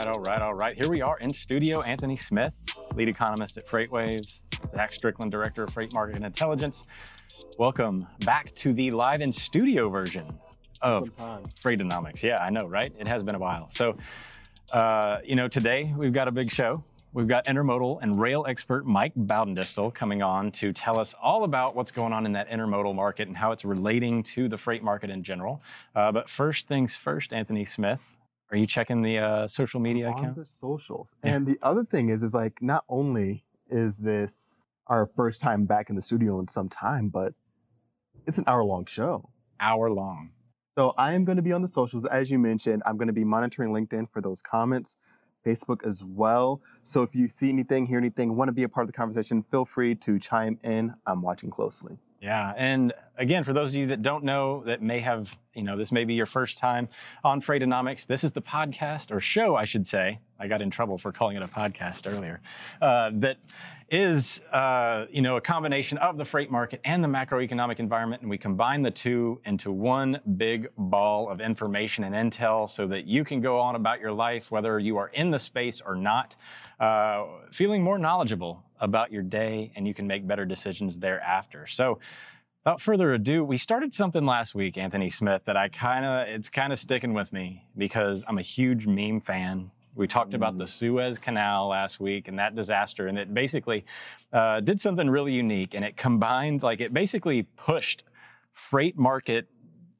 right, all right, all right. Here we are in studio. Anthony Smith, lead economist at FreightWaves, Zach Strickland, director of Freight Market and Intelligence. Welcome back to the live in studio version of Freightonomics. Yeah, I know, right? It has been a while. So, uh, you know, today we've got a big show. We've got intermodal and rail expert Mike Baudendistel coming on to tell us all about what's going on in that intermodal market and how it's relating to the freight market in general. Uh, but first things first, Anthony Smith, are you checking the uh, social media on account? the socials. And the other thing is, is like not only is this our first time back in the studio in some time, but it's an hour long show. Hour long. So I am going to be on the socials, as you mentioned. I'm going to be monitoring LinkedIn for those comments, Facebook as well. So if you see anything, hear anything, want to be a part of the conversation, feel free to chime in. I'm watching closely. Yeah, and again, for those of you that don't know, that may have, you know, this may be your first time on Freightonomics, this is the podcast or show, I should say. I got in trouble for calling it a podcast earlier. Uh, that is, uh, you know, a combination of the freight market and the macroeconomic environment, and we combine the two into one big ball of information and intel, so that you can go on about your life, whether you are in the space or not, uh, feeling more knowledgeable about your day, and you can make better decisions thereafter. So without further ado, we started something last week, Anthony Smith, that I kind of, it's kind of sticking with me because I'm a huge meme fan. We talked about the Suez Canal last week and that disaster, and it basically uh, did something really unique. And it combined, like, it basically pushed freight market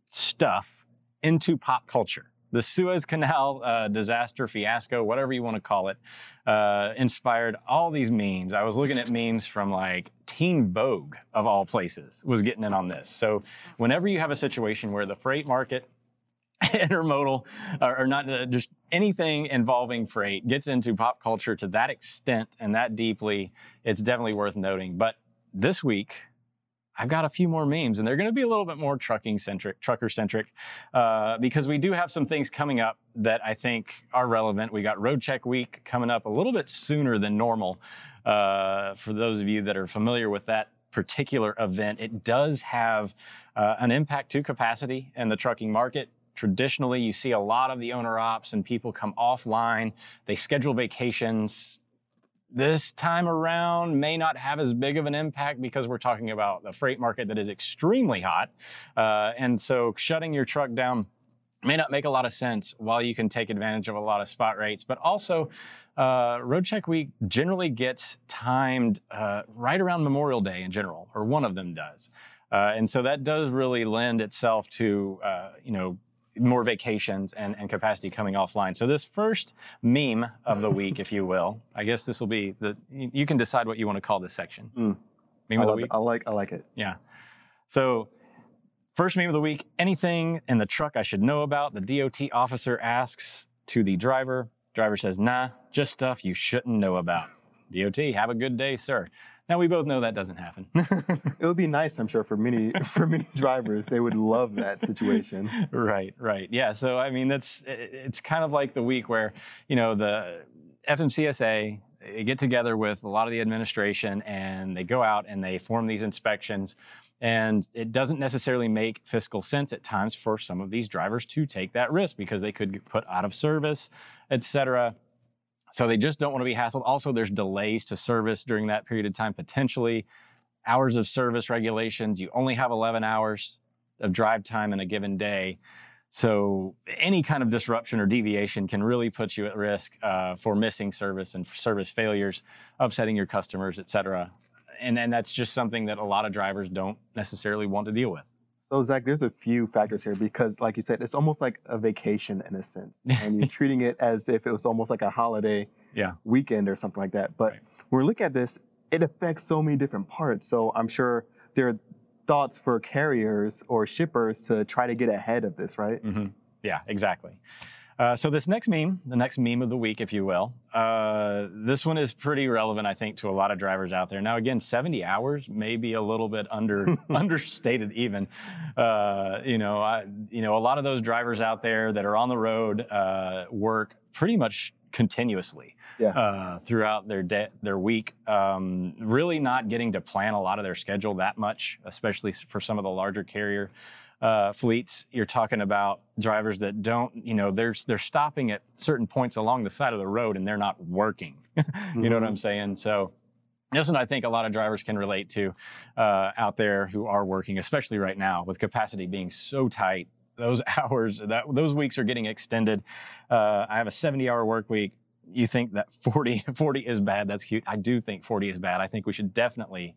stuff into pop culture. The Suez Canal uh, disaster, fiasco, whatever you want to call it, uh, inspired all these memes. I was looking at memes from like Teen Vogue, of all places, was getting in on this. So, whenever you have a situation where the freight market intermodal or, or not uh, just anything involving freight gets into pop culture to that extent and that deeply, it's definitely worth noting. But this week, I've got a few more memes, and they're going to be a little bit more trucking centric, trucker centric, uh, because we do have some things coming up that I think are relevant. We got Road Check Week coming up a little bit sooner than normal. Uh, for those of you that are familiar with that particular event, it does have uh, an impact to capacity in the trucking market traditionally you see a lot of the owner ops and people come offline. They schedule vacations. This time around may not have as big of an impact because we're talking about the freight market that is extremely hot. Uh, and so shutting your truck down may not make a lot of sense while you can take advantage of a lot of spot rates. But also uh, road check week generally gets timed uh, right around memorial day in general or one of them does. Uh, and so that does really lend itself to uh, you know more vacations and, and capacity coming offline. So this first meme of the week, if you will, I guess this will be the you, can decide what you want to call this section. Mm. Meme I, of the week. it. I like I like it. Yeah. So first meme of the week, anything in the truck I should know about? The DOT officer asks to the driver. Driver says, nah, just stuff you shouldn't know about. DOT, have a good day, sir. Now we both know that doesn't happen. It would be nice, I'm sure, for many for many drivers. They would love that situation. right, right. Yeah. So I mean, that's it's kind of like the week where you know the FMCSA they get together with a lot of the administration and they go out and they form these inspections. And it doesn't necessarily make fiscal sense at times for some of these drivers to take that risk because they could get put out of service, et cetera. So they just don't want to be hassled. Also, there's delays to service during that period of time potentially. Hours of service regulations, you only have 11 hours of drive time in a given day. So any kind of disruption or deviation can really put you at risk uh, for missing service and service failures, upsetting your customers, et cetera. And, and that's just something that a lot of drivers don't necessarily want to deal with. So Zach, there's a few factors here because, like you said, it's almost like a vacation in a sense, and you're treating it as if it was almost like a holiday Yeah. weekend or something like that. But Right. when we look at this, it affects so many different parts. So I'm sure there are thoughts for carriers or shippers to try to get ahead of this, right? hmm Yeah, exactly. Uh, so this next meme, the next meme of the week, if you will, uh, this one is pretty relevant, I think, to a lot of drivers out there. Now, again, 70 hours may be a little bit under understated, even. Uh, you know, I, you know, a lot of those drivers out there that are on the road uh, work pretty much continuously Yeah. uh, throughout their day, their week. Um, really not getting to plan a lot of their schedule that much, especially for some of the larger carrier uh, fleets. You're talking about drivers that don't, you know, they're they're stopping at certain points along the side of the road and they're not working. you know what Mhm. I'm saying? So. This one I think a lot of drivers can relate to uh, out there who are working, especially right now with capacity being so tight. Those hours, that those weeks are getting extended. Uh, I have a 70-hour work week. You think that 40, 40 is bad? That's cute. I do think 40 is bad. I think we should definitely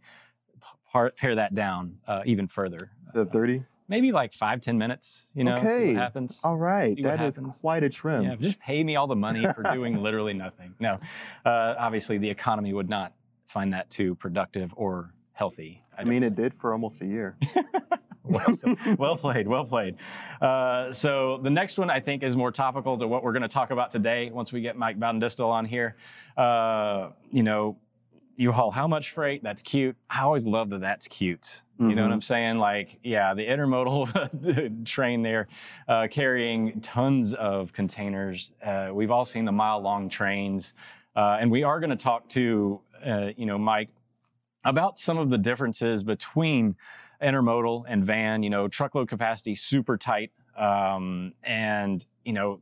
par- pare that down uh, even further. The 30? Maybe like five, 10 minutes. You know, see what happens. All right. That is happens. quite a trim. Yeah, just pay me all the money for doing literally nothing. No, uh, obviously the economy would not find that too productive or healthy. I mean, it did for almost a year. well, well played, well played. Uh, so the next one I think is more topical to what we're going to talk about today. Once we get Mike Baudendistel on here, uh, you know, you haul how much freight? That's cute. I always love that. That's cute. You know what Mhm. I'm saying? Like, yeah, the intermodal train there, uh, carrying tons of containers. Uh, we've all seen the mile-long trains, uh, and we are going to talk to, uh, you know, Mike about some of the differences between intermodal and van. You know, truckload capacity super tight, um, and you know,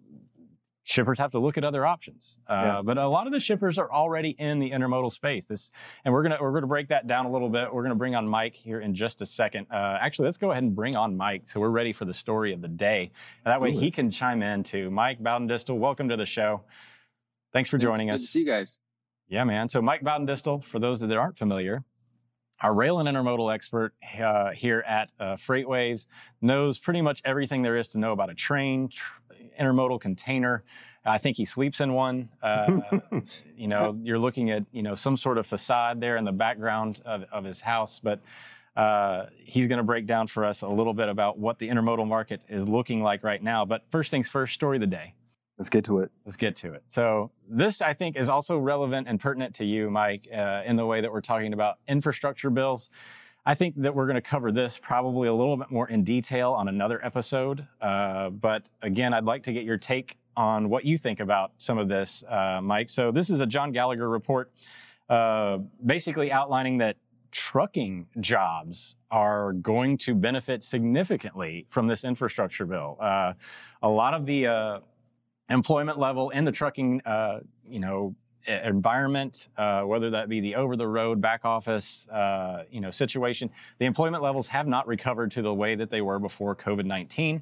shippers have to look at other options. Uh, Yeah. But a lot of the shippers are already in the intermodal space. This, and we're gonna we're gonna break that down a little bit. We're gonna bring on Mike here in just a second. Uh, actually, let's go ahead and bring on Mike so we're ready for the story of the day. And that way he can chime in too. Mike Baudendistel, welcome to the show. Thanks for joining Good us. to see you guys. Yeah, man. So Mike Baudendistel, for those that aren't familiar, our rail and intermodal expert uh, here at uh, FreightWaves knows pretty much everything there is to know about a train, tr- intermodal container. I think he sleeps in one. Uh, you know, you're looking at you know some sort of facade there in the background of, of his house, but uh, he's going to break down for us a little bit about what the intermodal market is looking like right now. But first things first, story of the day. Let's get to it. Let's get to it. So, this I think is also relevant and pertinent to you, Mike, uh, in the way that we're talking about infrastructure bills. I think that we're going to cover this probably a little bit more in detail on another episode. Uh, but again, I'd like to get your take on what you think about some of this, uh, Mike. So, this is a John Gallagher report uh, basically outlining that trucking jobs are going to benefit significantly from this infrastructure bill. Uh, a lot of the uh, employment level in the trucking, uh, you know, environment, uh, whether that be the over-the-road back office, uh, you know, situation, the employment levels have not recovered to the way that they were before COVID-19.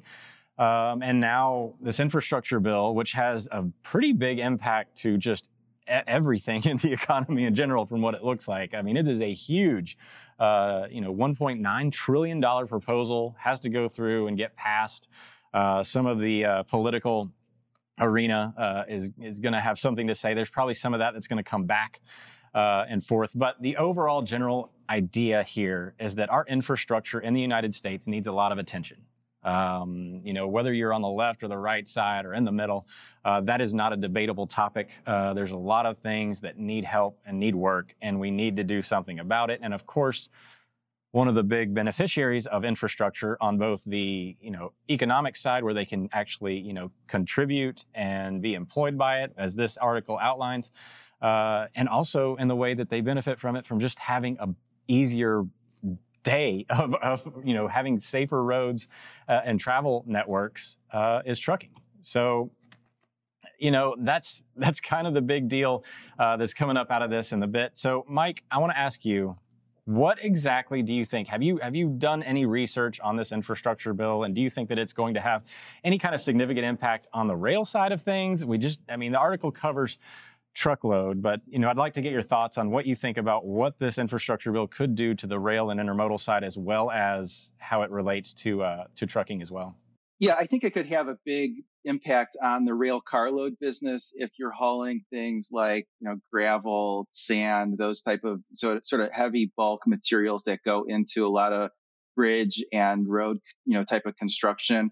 Um, and now this infrastructure bill, which has a pretty big impact to just everything in the economy in general, from what it looks like. I mean, it is a huge, uh, you know, 1.9 trillion dollar proposal has to go through and get past Uh, some of the uh, political arena uh, is is going to have something to say. There's probably some of that that's going to come back uh, and forth. But the overall general idea here is that our infrastructure in the United States needs a lot of attention. Um, you know, whether you're on the left or the right side or in the middle, uh, that is not a debatable topic. Uh, there's a lot of things that need help and need work, and we need to do something about it. And of course, one of the big beneficiaries of infrastructure on both the you know economic side where they can actually you know contribute and be employed by it as this article outlines uh, and also in the way that they benefit from it from just having a easier day of, of you know having safer roads uh, and travel networks uh, is trucking. So you know that's that's kind of the big deal uh, that's coming up out of this in the bit. So mike i want to ask you what exactly do you think? Have you have you done any research on this infrastructure bill, and do you think that it's going to have any kind of significant impact on the rail side of things? We just, I mean, the article covers truckload, but you know, I'd like to get your thoughts on what you think about what this infrastructure bill could do to the rail and intermodal side, as well as how it relates to uh, to trucking as well. Yeah, I think it could have a big impact on the rail carload business if you're hauling things like you know gravel, sand, those type of sort sort of heavy bulk materials that go into a lot of bridge and road you know type of construction.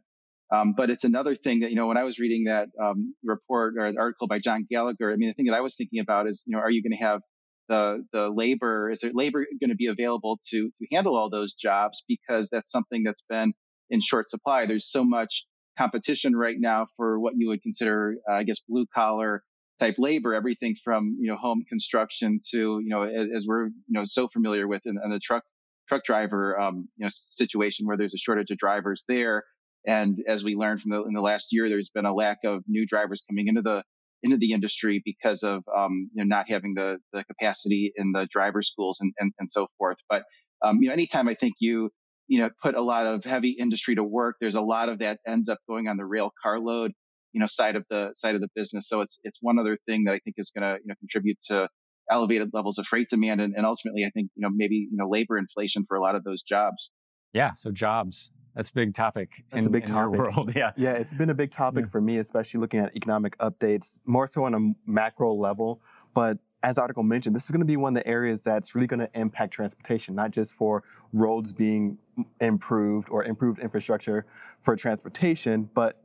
Um, but it's another thing that you know when I was reading that um, report or the article by John Gallagher, I mean the thing that I was thinking about is you know are you going to have the the labor is there labor going to be available to to handle all those jobs because that's something that's been in short supply. There's so much competition right now for what you would consider, uh, I guess, blue collar type labor, everything from, you know, home construction to, you know, as, as we're, you know, so familiar with in, in the truck, truck driver, um, you know, situation where there's a shortage of drivers there. And as we learned from the, in the last year, there's been a lack of new drivers coming into the, into the industry because of, um, you know, not having the, the capacity in the driver schools and, and, and so forth. But, um, you know, anytime I think you, you know, put a lot of heavy industry to work, there's a lot of that ends up going on the rail carload you know, side of the side of the business. So it's it's one other thing that I think is going to you know contribute to elevated levels of freight demand and, and ultimately I think you know maybe you know labor inflation for a lot of those jobs. Yeah, so jobs. That's a big topic That's in, a big in topic. your world. Yeah. Yeah, it's been a big topic Yeah. for me, especially looking at economic updates, more so on a macro level. But as article mentioned, this is going to be one of the areas that's really going to impact transportation, not just for roads being improved or improved infrastructure for transportation, but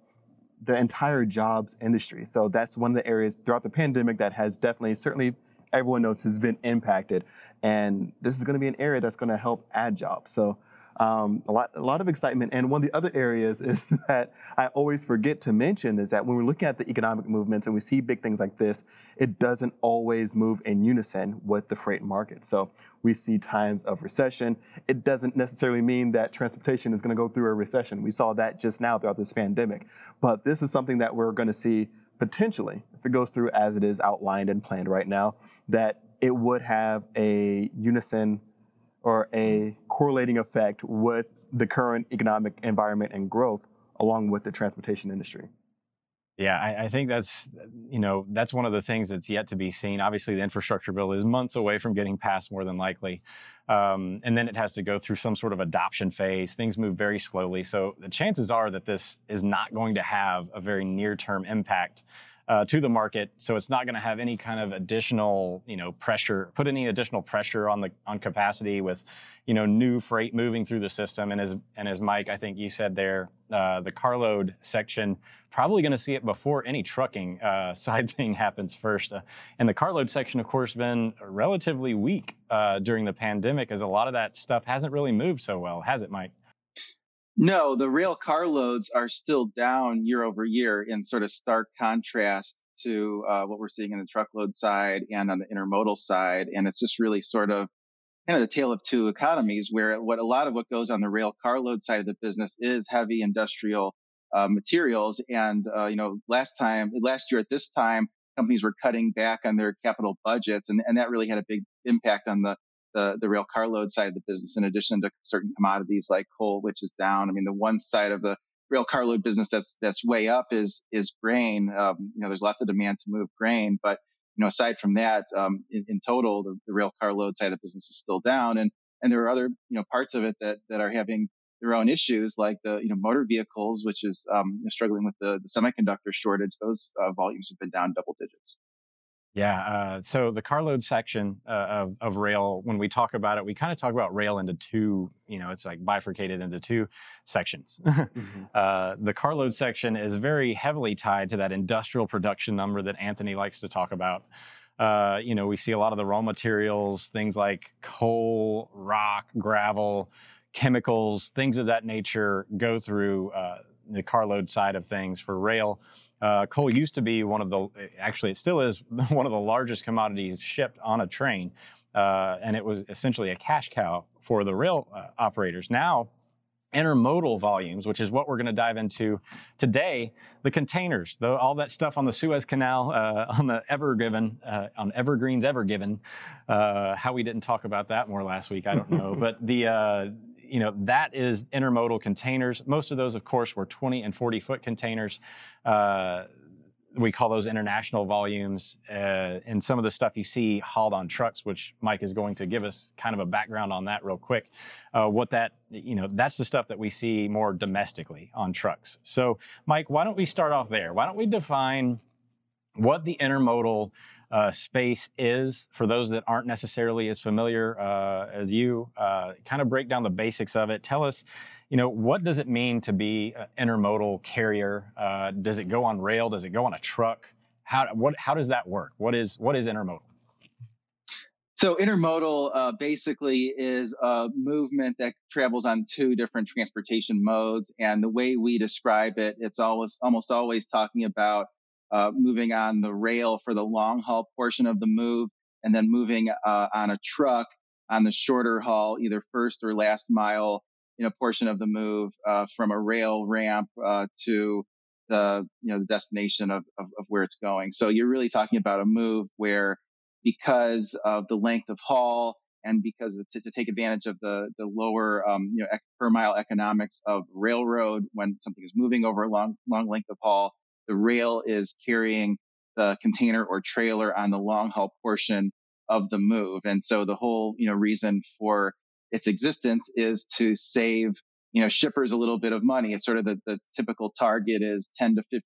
the entire jobs industry. So that's one of the areas throughout the pandemic that has definitely, certainly everyone knows has been impacted. And this is going to be an area that's going to help add jobs. So um, a lot, a lot of excitement. And one of the other areas is that I always forget to mention is that when we're looking at the economic movements and we see big things like this, it doesn't always move in unison with the freight market. So we see times of recession. It doesn't necessarily mean that transportation is going to go through a recession. We saw that just now throughout this pandemic. But this is something that we're going to see potentially, if it goes through as it is outlined and planned right now, that it would have a unison or a correlating effect with the current economic environment and growth along with the transportation industry. Yeah, I, I think that's you know that's one of the things that's yet to be seen. Obviously, the infrastructure bill is months away from getting passed, more than likely, um, and then it has to go through some sort of adoption phase. Things move very slowly, so the chances are that this is not going to have a very near-term impact uh, to the market. So it's not going to have any kind of additional you know pressure, put any additional pressure on the on capacity with you know new freight moving through the system. And as and as Mike, I think you said there, uh, the carload section probably going to see it before any trucking uh, side thing happens first. Uh, and the carload section, of course, been relatively weak uh, during the pandemic, as a lot of that stuff hasn't really moved so well, has it, Mike? No, the rail car loads are still down year over year in sort of stark contrast to uh, what we're seeing in the truckload side and on the intermodal side. And it's just really sort of kind of the tale of two economies where what a lot of what goes on the rail carload side of the business is heavy industrial uh, materials. And, uh, you know, last time, last year at this time, companies were cutting back on their capital budgets and, and that really had a big impact on the, the, the rail carload side of the business in addition to certain commodities like coal, which is down. I mean, the one side of the rail carload business that's, that's way up is, is grain. Um, you know, there's lots of demand to move grain, but you know, aside from that, um, in, in, total, the, the rail carload side of the business is still down. And, and there are other, you know, parts of it that, that are having their own issues like the, you know, motor vehicles, which is, um, struggling with the, the semiconductor shortage. Those uh, volumes have been down double digits. Yeah. Uh, so the carload section uh, of, of rail, when we talk about it, we kind of talk about rail into two, you know, it's like bifurcated into two sections. mm-hmm. uh, the carload section is very heavily tied to that industrial production number that Anthony likes to talk about. Uh, you know, we see a lot of the raw materials, things like coal, rock, gravel, chemicals, things of that nature go through uh, the carload side of things for rail. Uh, coal used to be one of the, actually, it still is one of the largest commodities shipped on a train. Uh, and it was essentially a cash cow for the rail uh, operators. Now, intermodal volumes, which is what we're going to dive into today, the containers, the, all that stuff on the Suez Canal, uh, on the Ever Given, uh, on Evergreen's Ever Given. Uh, how we didn't talk about that more last week, I don't know. but the uh, you know, that is intermodal containers. Most of those, of course, were 20 and 40 foot containers. Uh, we call those international volumes. Uh, and some of the stuff you see hauled on trucks, which Mike is going to give us kind of a background on that real quick. Uh, what that, you know, that's the stuff that we see more domestically on trucks. So, Mike, why don't we start off there? Why don't we define what the intermodal uh, space is for those that aren't necessarily as familiar uh, as you. Uh, kind of break down the basics of it. Tell us, you know, what does it mean to be an intermodal carrier? Uh, does it go on rail? Does it go on a truck? How what how does that work? What is what is intermodal? So intermodal uh, basically is a movement that travels on two different transportation modes, and the way we describe it, it's always almost always talking about uh, moving on the rail for the long haul portion of the move, and then moving uh, on a truck on the shorter haul, either first or last mile, you know, portion of the move uh, from a rail ramp uh, to the you know the destination of, of, of where it's going. So you're really talking about a move where because of the length of haul and because to, to take advantage of the the lower um, you know per mile economics of railroad when something is moving over a long long length of haul, the rail is carrying the container or trailer on the long haul portion of the move. And so the whole, you know, reason for its existence is to save, you know, shippers a little bit of money. It's sort of the, the typical target is 10 to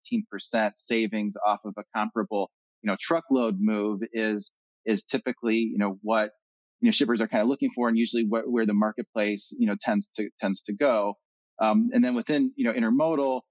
15% savings off of a comparable, you know, truckload move is, is typically, you know, what, you know, shippers are kind of looking for and usually what, where the marketplace, you know, tends to, tends to go. Um, and then within, you know, intermodal,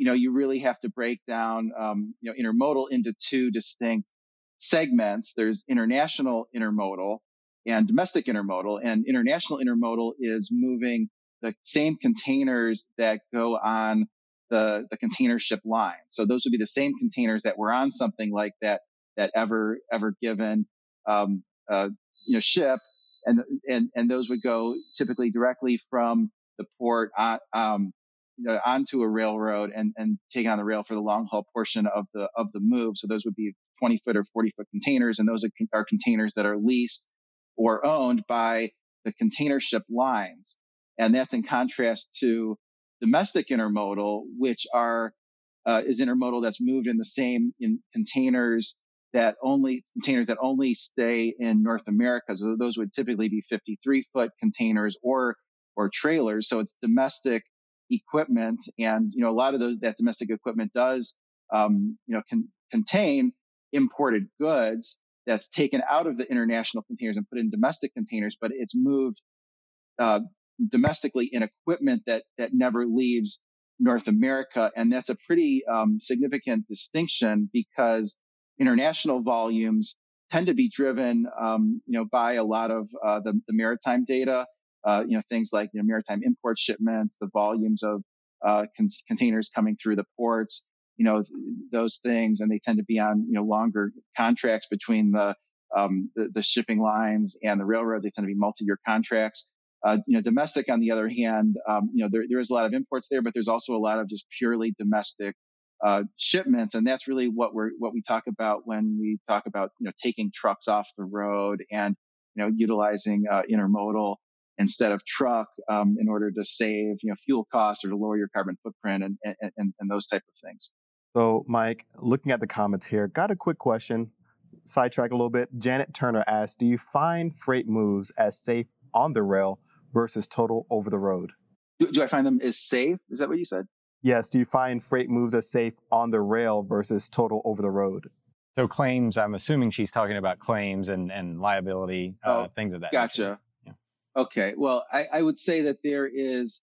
you know, you really have to break down, um, you know, intermodal into two distinct segments. There's international intermodal and domestic intermodal and international intermodal is moving the same containers that go on the, the container ship line. So those would be the same containers that were on something like that, that ever, ever given, um, uh, you know, ship. And, and, and those would go typically directly from the port, on, um, you know, onto a railroad and, and taken on the rail for the long haul portion of the, of the move. So those would be 20 foot or 40 foot containers. And those are, are containers that are leased or owned by the container ship lines. And that's in contrast to domestic intermodal, which are, uh, is intermodal that's moved in the same in containers that only containers that only stay in North America. So those would typically be 53 foot containers or, or trailers. So it's domestic equipment. And, you know, a lot of those, that domestic equipment does, um, you know, can contain imported goods that's taken out of the international containers and put in domestic containers, but it's moved, uh, domestically in equipment that, that never leaves North America. And that's a pretty, um, significant distinction because international volumes tend to be driven, um, you know, by a lot of, uh, the, the maritime data uh, you know, things like, you know, maritime import shipments, the volumes of, uh, con- containers coming through the ports, you know, th- those things. And they tend to be on, you know, longer contracts between the, um, the, the, shipping lines and the railroads. They tend to be multi-year contracts. Uh, you know, domestic, on the other hand, um, you know, there, there is a lot of imports there, but there's also a lot of just purely domestic uh, shipments, and that's really what we're what we talk about when we talk about you know taking trucks off the road and you know utilizing uh, intermodal instead of truck um, in order to save you know fuel costs or to lower your carbon footprint and, and, and, and those type of things. So, Mike, looking at the comments here, got a quick question. Sidetrack a little bit. Janet Turner asked, "Do you find freight moves as safe on the rail versus total over the road?" Do, do I find them as safe? Is that what you said? Yes. Do you find freight moves as safe on the rail versus total over the road? So claims, I'm assuming she's talking about claims and, and liability, uh, oh, things of that. Gotcha. Nature. Okay. Well, I, I would say that there is,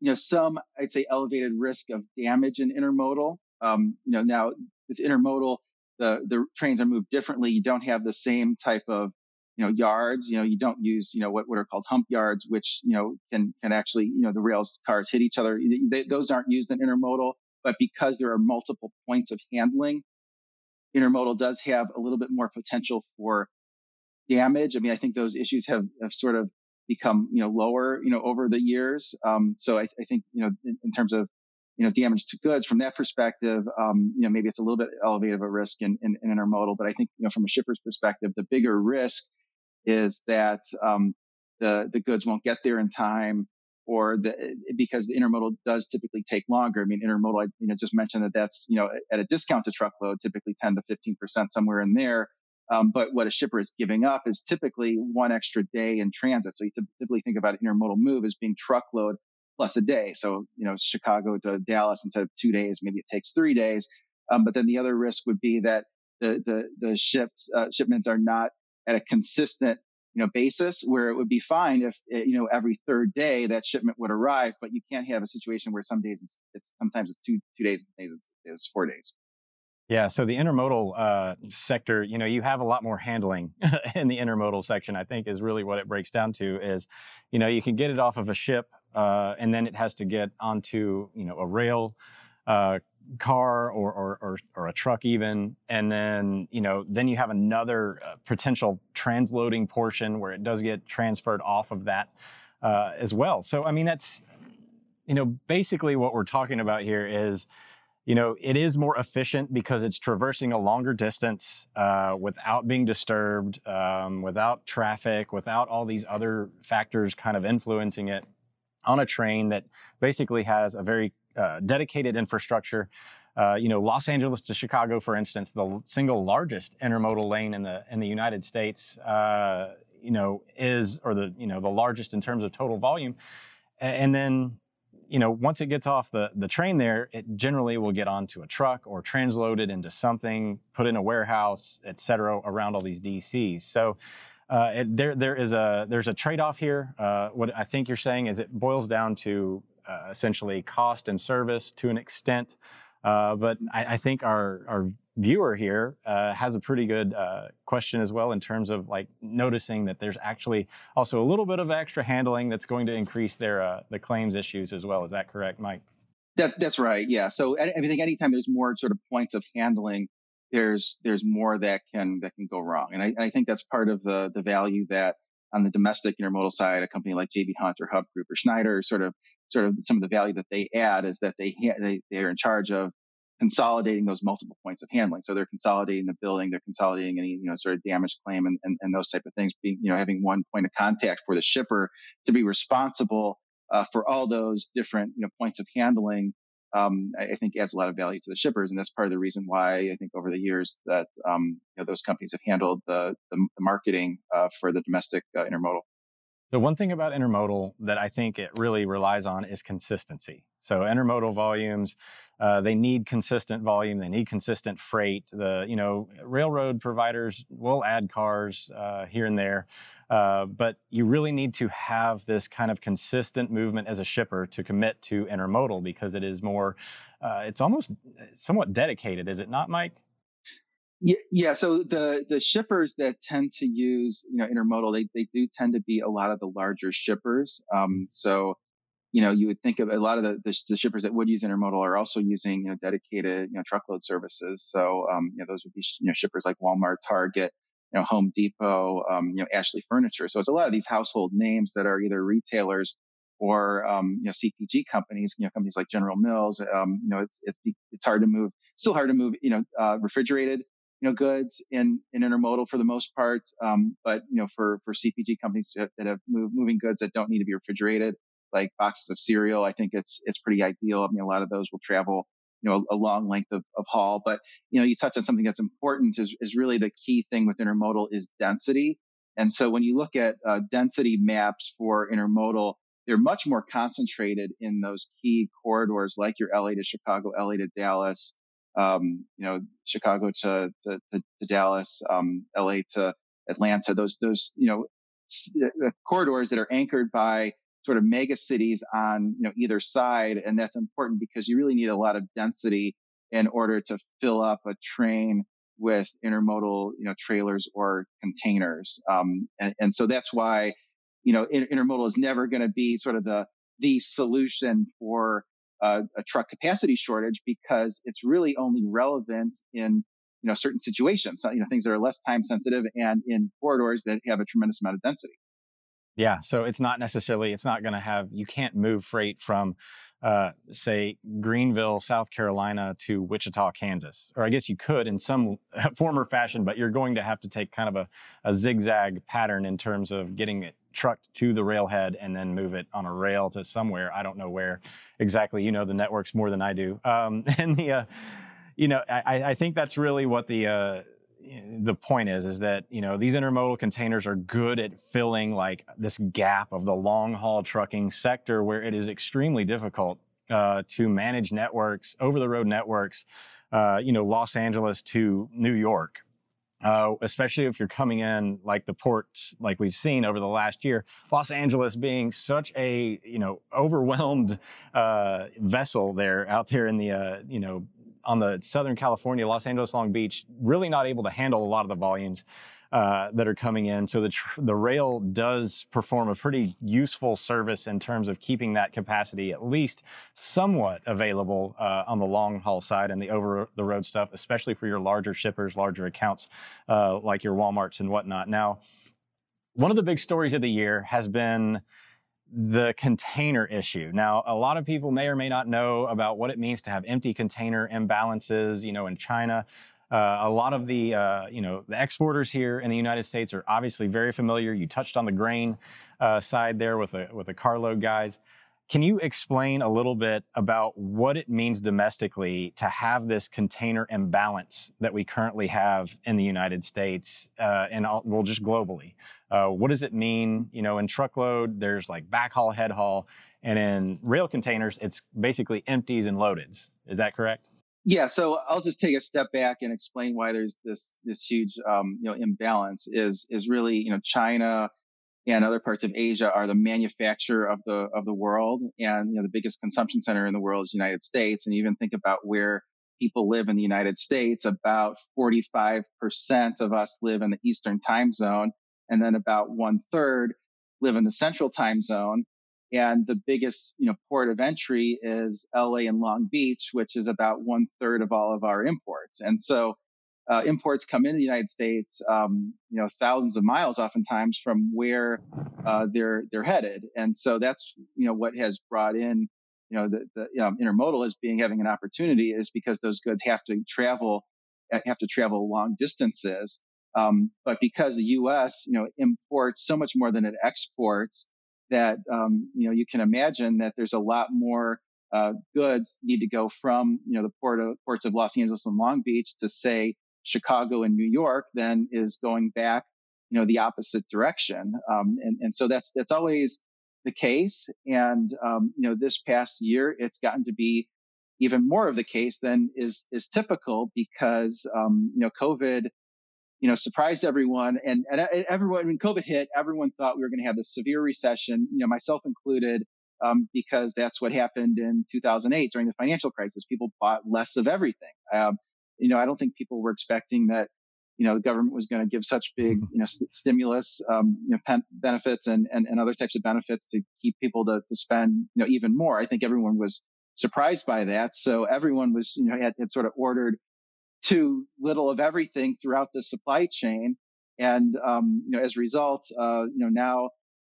you know, some, I'd say elevated risk of damage in intermodal. Um, you know, now with intermodal, the, the trains are moved differently. You don't have the same type of, you know, yards. You know, you don't use, you know, what, what are called hump yards, which, you know, can, can actually, you know, the rails cars hit each other. They, those aren't used in intermodal, but because there are multiple points of handling, intermodal does have a little bit more potential for damage. I mean, I think those issues have, have sort of become, you know, lower, you know, over the years. Um, so I, I, think, you know, in, in, terms of, you know, damage to goods from that perspective, um, you know, maybe it's a little bit elevated of a risk in, in, in, intermodal, but I think, you know, from a shipper's perspective, the bigger risk is that, um, the, the goods won't get there in time or the, because the intermodal does typically take longer. I mean, intermodal, I, you know, just mentioned that that's, you know, at a discount to truckload, typically 10 to 15% somewhere in there. Um, but what a shipper is giving up is typically one extra day in transit. So you typically think about an intermodal move as being truckload plus a day. So, you know, Chicago to Dallas instead of two days, maybe it takes three days. Um, but then the other risk would be that the, the, the ships, uh, shipments are not at a consistent, you know, basis where it would be fine if, eh, you know, every third day that shipment would arrive, but you can't have a situation where some days it's, it's sometimes it's two, two days, it's four days. Yeah, so the intermodal uh, sector, you know, you have a lot more handling in the intermodal section. I think is really what it breaks down to. Is, you know, you can get it off of a ship, uh, and then it has to get onto, you know, a rail. Uh, car or, or, or, or, a truck even. And then, you know, then you have another uh, potential transloading portion where it does get transferred off of that uh, as well. So, I mean, that's, you know, basically what we're talking about here is, you know, it is more efficient because it's traversing a longer distance uh, without being disturbed, um, without traffic, without all these other factors kind of influencing it on a train that basically has a very uh, dedicated infrastructure. Uh, you know, Los Angeles to Chicago, for instance, the single largest intermodal lane in the in the United States, uh, you know, is or the you know the largest in terms of total volume, and then you know, once it gets off the, the train there, it generally will get onto a truck or transloaded into something, put in a warehouse, et cetera, around all these DCs. So uh, it, there there is a there's a trade-off here. Uh, what I think you're saying is it boils down to uh, essentially cost and service to an extent. Uh, but I, I, think our our viewer here uh, has a pretty good uh, question as well in terms of like noticing that there's actually also a little bit of extra handling that's going to increase their uh, the claims issues as well. Is that correct, Mike? That, that's right. Yeah. So I, I think anytime there's more sort of points of handling, there's there's more that can that can go wrong, and I, I think that's part of the the value that on the domestic intermodal side, a company like JB Hunt or Hub Group or Schneider, sort of sort of some of the value that they add is that they ha- they they're in charge of consolidating those multiple points of handling. So they're consolidating the building, they're consolidating any, you know, sort of damage claim and, and, and those type of things, being, you know, having one point of contact for the shipper to be responsible uh, for all those different, you know, points of handling. Um, I, think adds a lot of value to the shippers. And that's part of the reason why I think over the years that, um, you know, those companies have handled the, the, the marketing uh, for the domestic uh, intermodal. The one thing about intermodal that I think it really relies on is consistency. So intermodal volumes, uh, they need consistent volume. They need consistent freight. The you know railroad providers will add cars uh, here and there, uh, but you really need to have this kind of consistent movement as a shipper to commit to intermodal because it is more. Uh, it's almost somewhat dedicated, is it not, Mike? Yeah. So the the shippers that tend to use you know intermodal, they they do tend to be a lot of the larger shippers. Um, so you know you would think of a lot of the, the, the shippers that would use intermodal are also using you know dedicated you know truckload services. So um, you know those would be you know shippers like Walmart, Target, you know Home Depot, um, you know Ashley Furniture. So it's a lot of these household names that are either retailers or um, you know CPG companies, you know companies like General Mills. Um, you know it's it's it's hard to move, still hard to move, you know uh, refrigerated you know, goods in, in intermodal for the most part. Um, but, you know, for, for CPG companies that, have move, moving goods that don't need to be refrigerated, like boxes of cereal, I think it's, it's pretty ideal. I mean, a lot of those will travel, you know, a, a long length of, of haul. But, you know, you touched on something that's important is, is really the key thing with intermodal is density. And so when you look at uh, density maps for intermodal, they're much more concentrated in those key corridors like your LA to Chicago, LA to Dallas, um, you know, Chicago to, to, to, to Dallas, um, LA to Atlanta, those, those, you know, uh, corridors that are anchored by sort of mega cities on, you know, either side. And that's important because you really need a lot of density in order to fill up a train with intermodal, you know, trailers or containers. Um, and, and so that's why, you know, intermodal is never going to be sort of the, the solution for a, a truck capacity shortage because it's really only relevant in you know certain situations, you know things that are less time sensitive and in corridors that have a tremendous amount of density. Yeah, so it's not necessarily it's not going to have you can't move freight from uh, say Greenville, South Carolina to Wichita, Kansas, or I guess you could in some form or fashion, but you're going to have to take kind of a, a zigzag pattern in terms of getting it trucked to the railhead and then move it on a rail to somewhere. I don't know where exactly. You know the networks more than I do. Um, and the, uh, you know, I, I, think that's really what the uh, the point is, is that you know these intermodal containers are good at filling like this gap of the long haul trucking sector where it is extremely difficult uh, to manage networks, over the road networks. Uh, you know, Los Angeles to New York, uh, especially if you're coming in like the ports like we've seen over the last year los angeles being such a you know overwhelmed uh, vessel there out there in the uh, you know on the southern california los angeles long beach really not able to handle a lot of the volumes uh, that are coming in. So the tr- the rail does perform a pretty useful service in terms of keeping that capacity at least somewhat available uh, on the long haul side and the over the road stuff, especially for your larger shippers, larger accounts uh, like your WalMarts and whatnot. Now, one of the big stories of the year has been the container issue. Now, a lot of people may or may not know about what it means to have empty container imbalances, you know, in China. Uh, a lot of the, uh, you know, the exporters here in the United States are obviously very familiar. You touched on the grain uh, side there with the with the carload guys. Can you explain a little bit about what it means domestically to have this container imbalance that we currently have in the United States uh, and all, well, just globally? Uh, what does it mean? You know, in truckload, there's like backhaul, head haul, and in rail containers, it's basically empties and loadeds. Is that correct? Yeah, so I'll just take a step back and explain why there's this this huge um, you know imbalance. Is is really you know China and other parts of Asia are the manufacturer of the of the world, and you know the biggest consumption center in the world is the United States. And even think about where people live in the United States, about 45% of us live in the Eastern time zone, and then about one third live in the Central time zone. And the biggest, you know, port of entry is LA and Long Beach, which is about one third of all of our imports. And so uh, imports come into the United States, um, you know, thousands of miles oftentimes from where uh, they're they're headed, and so that's you know what has brought in you know the, the you know, intermodal as being having an opportunity is because those goods have to travel have to travel long distances, um, but because the U.S. you know imports so much more than it exports, that um, you know you can imagine that there's a lot more uh, goods need to go from you know the port of, ports of Los Angeles and Long Beach to say Chicago and New York then is going back, you know, the opposite direction. Um, and, and so that's, that's always the case. And, um, you know, this past year, it's gotten to be even more of the case than is, is typical because, um, you know, COVID, you know, surprised everyone and, and everyone, when COVID hit, everyone thought we were going to have this severe recession, you know, myself included. Um, because that's what happened in 2008 during the financial crisis. People bought less of everything. Um, you know, I don't think people were expecting that, you know, the government was going to give such big, mm-hmm. you know, st- stimulus, um, you know, pen- benefits and, and, and other types of benefits to keep people to, to spend, you know, even more. I think everyone was surprised by that. So everyone was, you know, had, had sort of ordered too little of everything throughout the supply chain. And, um, you know, as a result, uh, you know, now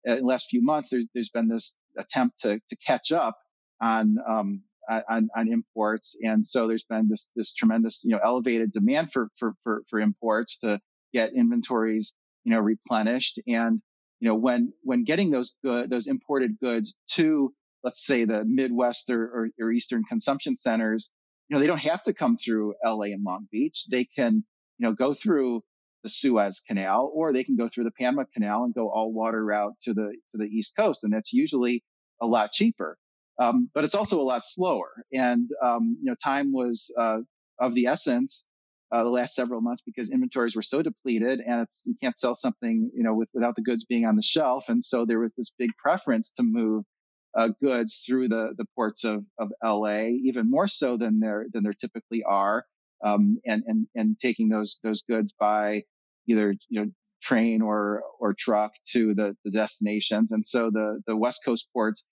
uh, in the last few months, there's, there's been this attempt to, to catch up on, um, on, on imports. And so there's been this, this tremendous, you know, elevated demand for, for, for, for imports to get inventories, you know, replenished. And, you know, when, when getting those good, those imported goods to, let's say the Midwest or, or, or Eastern consumption centers, you know, they don't have to come through LA and Long Beach. They can, you know, go through the Suez Canal, or they can go through the Panama Canal and go all water route to the to the East Coast, and that's usually a lot cheaper. Um, but it's also a lot slower. And, um, you know, time was, uh, of the essence, uh, the last several months because inventories were so depleted and it's, you can't sell something, you know, with, without the goods being on the shelf. And so there was this big preference to move, uh, goods through the, the ports of, of LA, even more so than there, than there typically are. Um, and, and, and taking those, those goods by either, you know, train or, or truck to the, the destinations. And so the, the West Coast ports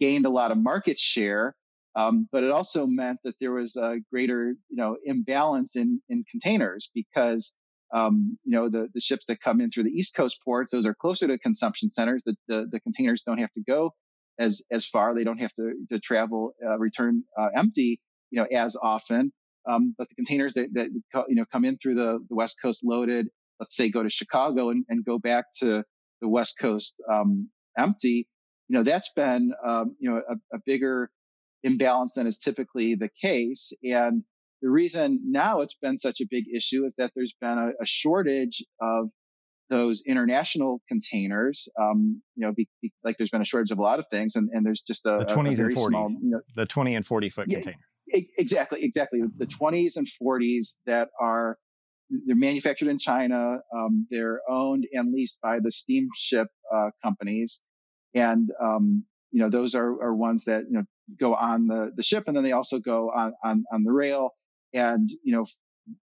gained a lot of market share. Um, but it also meant that there was a greater, you know, imbalance in, in containers because, um, you know, the, the ships that come in through the East Coast ports, those are closer to consumption centers. The, the, the containers don't have to go as, as far. They don't have to, to travel, uh, return, uh, empty, you know, as often. Um, but the containers that, that, you know, come in through the, the West Coast loaded, let's say go to Chicago and, and go back to the West Coast, um, empty, you know, that's been, um, you know, a, a bigger imbalance than is typically the case. And the reason now it's been such a big issue is that there's been a, a shortage of those international containers. Um, you know, be, be, like there's been a shortage of a lot of things, and, and there's just a, the 20s a, a very and 40s, small, you know, the 20 and 40 foot yeah, container. Exactly, exactly. The 20s and 40s that are they're manufactured in China. Um, they're owned and leased by the steamship uh, companies, and, um, you know, those are, are ones that, you know, go on the, the ship and then they also go on, on, on the rail. And, you know,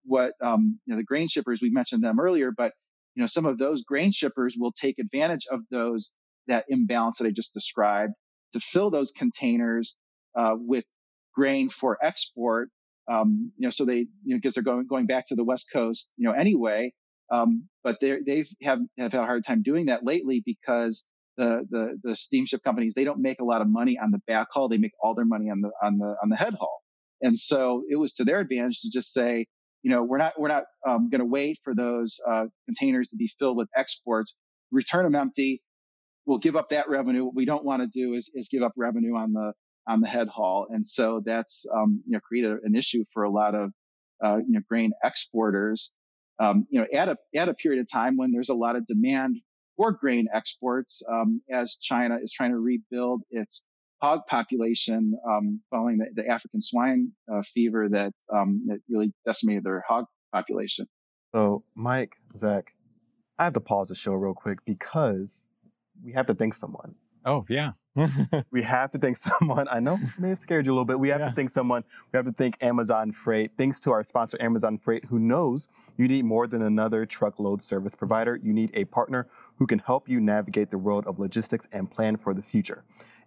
what, um, you know, the grain shippers, we mentioned them earlier, but you know, some of those grain shippers will take advantage of those, that imbalance that I just described to fill those containers, uh, with grain for export. Um, you know, so they, you know, because they're going, going back to the West Coast, you know, anyway. Um, but they they've have, have had a hard time doing that lately because the, the, the steamship companies, they don't make a lot of money on the backhaul. They make all their money on the, on the, on the head haul. And so it was to their advantage to just say, you know, we're not, we're not um, going to wait for those uh, containers to be filled with exports, return them empty. We'll give up that revenue. What we don't want to do is, is give up revenue on the, on the head haul. And so that's, um, you know, created an issue for a lot of, uh, you know, grain exporters. Um, you know, at a, at a period of time when there's a lot of demand for grain exports, um, as China is trying to rebuild its hog population um, following the, the, African swine uh, fever that um, that really decimated their hog population. So, Mike, Zach, I have to pause the show real quick because we have to thank someone. Oh yeah. we have to thank someone. I know may have scared you a little bit. We have yeah. to thank someone. We have to thank Amazon Freight. Thanks to our sponsor, Amazon Freight, who knows you need more than another truckload service provider. You need a partner who can help you navigate the world of logistics and plan for the future.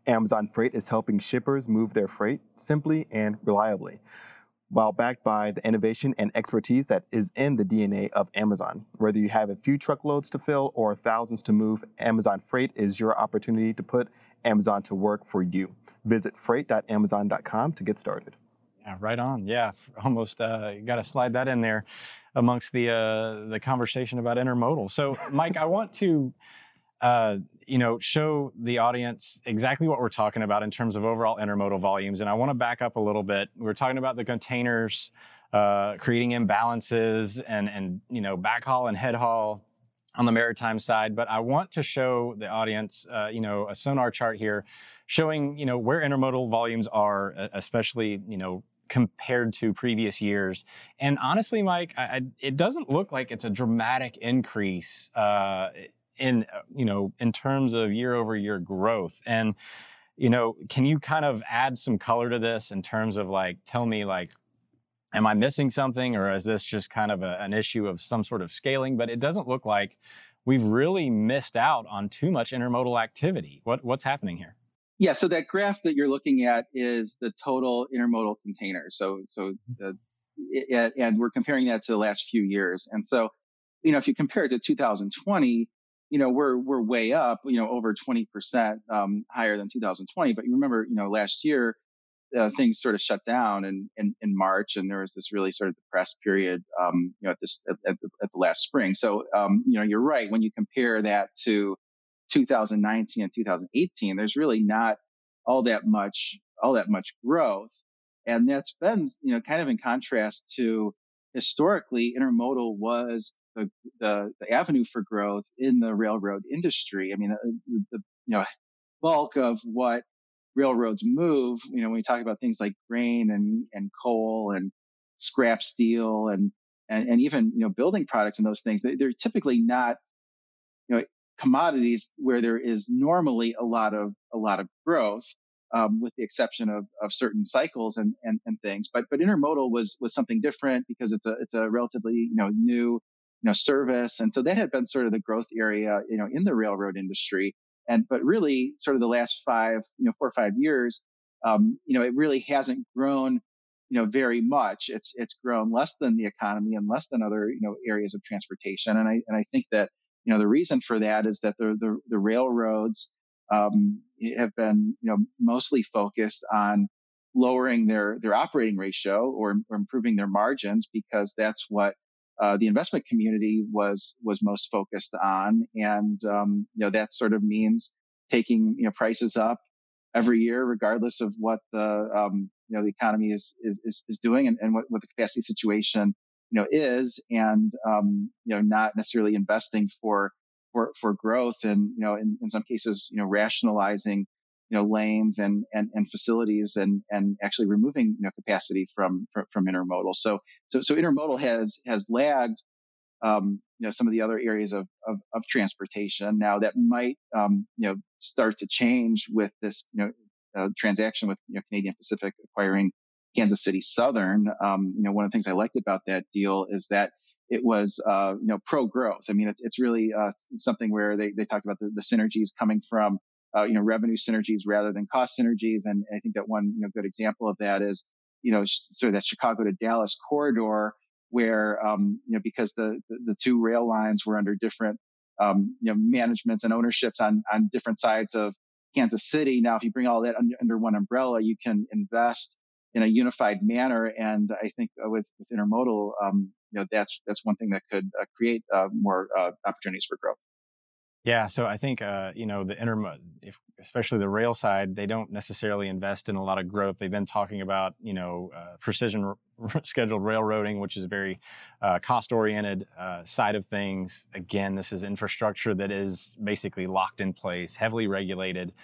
Amazon Freight is helping shippers move their freight simply and reliably, while backed by the innovation and expertise that is in the DNA of Amazon. Whether you have a few truckloads to fill or thousands to move, Amazon Freight is your opportunity to put Amazon to work for you. Visit freight.amazon.com to get started. Yeah, right on. Yeah, almost uh, got to slide that in there amongst the uh, the conversation about intermodal. So, Mike, I want to uh, you know, show the audience exactly what we're talking about in terms of overall intermodal volumes. And I want to back up a little bit. We are talking about the containers uh, creating imbalances and and you know backhaul and head haul on the maritime side. But I want to show the audience, uh, you know, a sonar chart here, showing you know where intermodal volumes are, especially you know compared to previous years. And honestly, Mike, I, I, it doesn't look like it's a dramatic increase uh, in uh, you know in terms of year over year growth and you know can you kind of add some color to this in terms of like tell me like am i missing something or is this just kind of a, an issue of some sort of scaling? But it doesn't look like we've really missed out on too much intermodal activity. What what's happening here? Yeah so that graph that you're looking at is the total intermodal containers. So so mm-hmm. the and we're comparing that to the last few years. And so you know if you compare it to 2020 you know, we're, we're way up, you know, over 20% um, higher than 2020. But you remember, you know, last year, uh, things sort of shut down in, in, in, March and there was this really sort of depressed period, um, you know, at this, at, at, the, at the last spring. So, um, you know, you're right. When you compare that to 2019 and 2018, there's really not all that much, all that much growth. And that's been, you know, kind of in contrast to historically intermodal was the, the, the avenue for growth in the railroad industry. I mean, uh, the, you know, bulk of what railroads move, you know, when we talk about things like grain and, and coal and scrap steel and, and, and even, you know, building products and those things, they, they're typically not, you know, commodities where there is normally a lot of, a lot of growth. Um, with the exception of, of certain cycles and, and, and things. But but intermodal was was something different because it's a it's a relatively you know new know, service. And so that had been sort of the growth area, you know, in the railroad industry. And, but really sort of the last five, you know, four or five years, um, you know, it really hasn't grown, you know, very much. It's, it's grown less than the economy and less than other, you know, areas of transportation. And I, and I think that, you know, the reason for that is that the, the, the railroads, um, have been, you know, mostly focused on lowering their, their operating ratio or, or improving their margins because that's what uh, the investment community was was most focused on, and um, you know that sort of means taking you know prices up every year, regardless of what the um, you know the economy is is is, doing and, and what, what the capacity situation you know is, and um, you know not necessarily investing for for for growth, and you know in, in some cases you know rationalizing you know, lanes and, and, and facilities and, and actually removing, you know, capacity from, from, from intermodal. So, so, so intermodal has, has lagged, um, you know, some of the other areas of, of, of transportation. Now that might, um, you know, start to change with this, you know, uh, transaction with, you know, Canadian Pacific acquiring Kansas City Southern. Um, you know, one of the things I liked about that deal is that it was, uh, you know, pro growth. I mean, it's, it's really, uh, something where they, they talked about the, the synergies coming from, uh, you know, revenue synergies rather than cost synergies. And I think that one, you know, good example of that is, you know, sort of that Chicago to Dallas corridor where, um, you know, because the, the, the, two rail lines were under different, um, you know, managements and ownerships on, on different sides of Kansas City. Now, if you bring all that under, under one umbrella, you can invest in a unified manner. And I think with, with intermodal, um, you know, that's, that's one thing that could uh, create uh, more uh, opportunities for growth. Yeah, so I think uh, you know the inter, if, especially the rail side, they don't necessarily invest in a lot of growth. They've been talking about you know uh, precision r- scheduled railroading, which is a very uh, cost-oriented uh, side of things. Again, this is infrastructure that is basically locked in place, heavily regulated.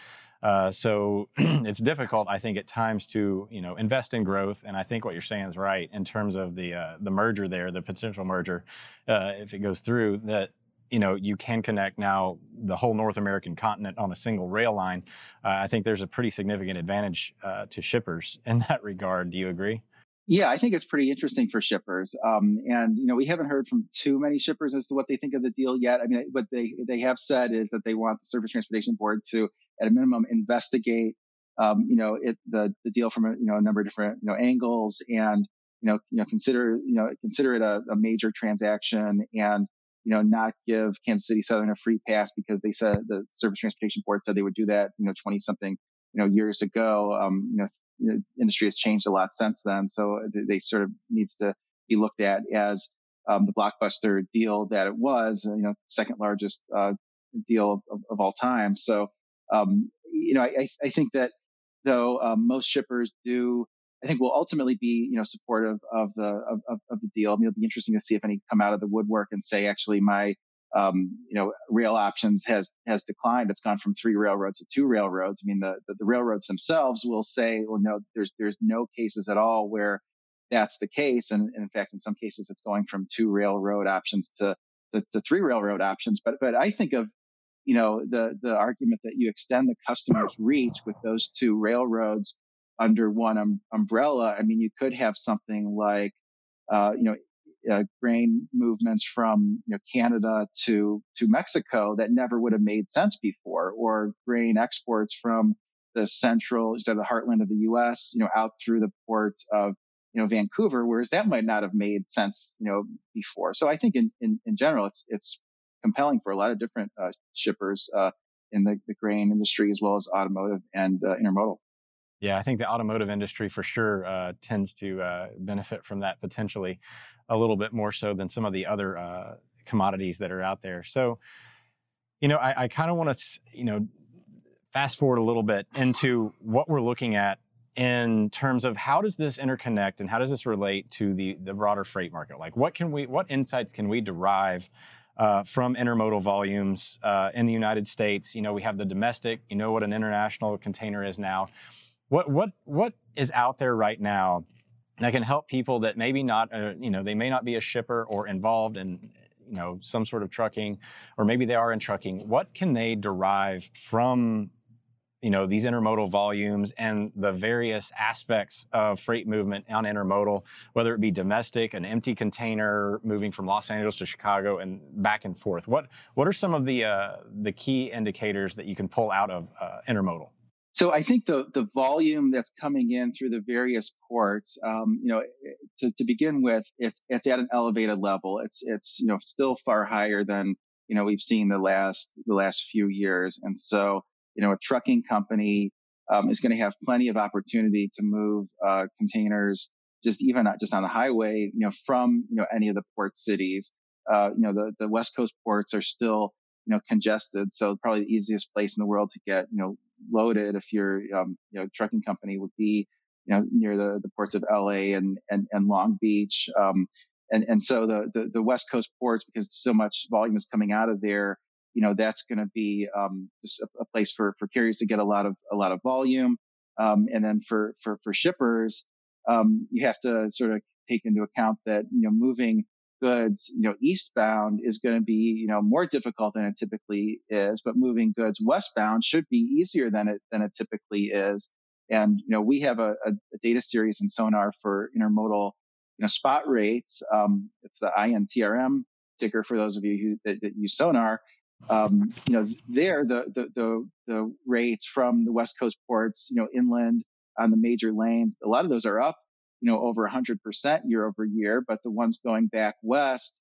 Uh, so it's difficult, I think, at times to you know invest in growth. And I think what you're saying is right in terms of the uh, the merger there, the potential merger, if it goes through, that you know you can connect now the whole North American continent on a single rail line. Uh, I think there's a pretty significant advantage uh, to shippers in that regard. Do you agree? Yeah, I think it's pretty interesting for shippers. Um, and you know, we haven't heard from too many shippers as to what they think of the deal yet. I mean, what they they have said is that they want the Surface Transportation Board to, at a minimum, investigate, um, you know, it the the deal from a you know a number of different you know angles and you know you know consider you know consider it a, a major transaction and you know, not give Kansas City Southern a free pass because they said the Surface Transportation Board said they would do that, you know, 20 something, you know, years ago. Um, you know, industry has changed a lot since then. So they sort of needs to be looked at as, um, the blockbuster deal that it was, you know, second largest, uh, deal of, of, all time. So, um, you know, I, I think that though, um, most shippers do I think will ultimately be, you know, supportive of the of, of, the deal. I mean, it'll be interesting to see if any come out of the woodwork and say, actually, my um, you know, rail options has has declined. It's gone from three railroads to two railroads. I mean, the, the, the railroads themselves will say, well, no, there's there's no cases at all where that's the case, and, and in fact, in some cases, it's going from two railroad options to, to to three railroad options. But but I think of you know the the argument that you extend the customer's reach with those two railroads under one um, umbrella, I mean, you could have something like, uh, you know, uh, grain movements from you know, Canada to to Mexico that never would have made sense before, or grain exports from the central, instead of the heartland of the U.S., you know, out through the port of you know Vancouver, whereas that might not have made sense, you know, before. So I think in in, in general, it's it's compelling for a lot of different uh, shippers uh, in the, the grain industry as well as automotive and uh, intermodal. Yeah, I think the automotive industry for sure uh, tends to uh, benefit from that potentially a little bit more so than some of the other uh, commodities that are out there. So, you know, I, I kind of want to, you know, fast forward a little bit into what we're looking at in terms of how does this interconnect and how does this relate to the the broader freight market? Like, what can we, what insights can we derive? Uh, from intermodal volumes uh, in the United States. You know, we have the domestic, you know what an international container is now. What what what is out there right now that can help people that maybe not, uh, you know, they may not be a shipper or involved in, you know, some sort of trucking, or maybe they are in trucking. What can they derive from, you know, these intermodal volumes and the various aspects of freight movement on intermodal, whether it be domestic, an empty container moving from Los Angeles to Chicago and back and forth? What what are some of the uh, the key indicators that you can pull out of uh, intermodal? So I think the the volume that's coming in through the various ports, um, you know, to, to begin with, it's it's at an elevated level. It's it's you know still far higher than you know we've seen the last the last few years, and so you know a trucking company um, is going to have plenty of opportunity to move uh, containers just even not just on the highway, you know, from you know any of the port cities. Uh, you know, the the West Coast ports are still you know congested, so probably the easiest place in the world to get you know loaded if you're, um, you know, trucking company would be, you know, near the, the ports of LA and, and, and Long Beach. Um, and, and so the, the, the, West Coast ports, because so much volume is coming out of there, you know, that's going to be, um, just a, a, place for, for carriers to get a lot of, a lot of volume. Um, and then for, for, for shippers, um, you have to sort of take into account that, you know, moving goods, you know, eastbound is going to be, you know, more difficult than it typically is, but moving goods westbound should be easier than it, than it typically is. And, you know, we have a, a data series in Sonar for intermodal, you know, spot rates. Um, it's the INTRM ticker for those of you who that, that use Sonar. Um, you know, there the, the the the rates from the West Coast ports, you know, inland on the major lanes, a lot of those are up, you know, over 100% year over year. But the ones going back west,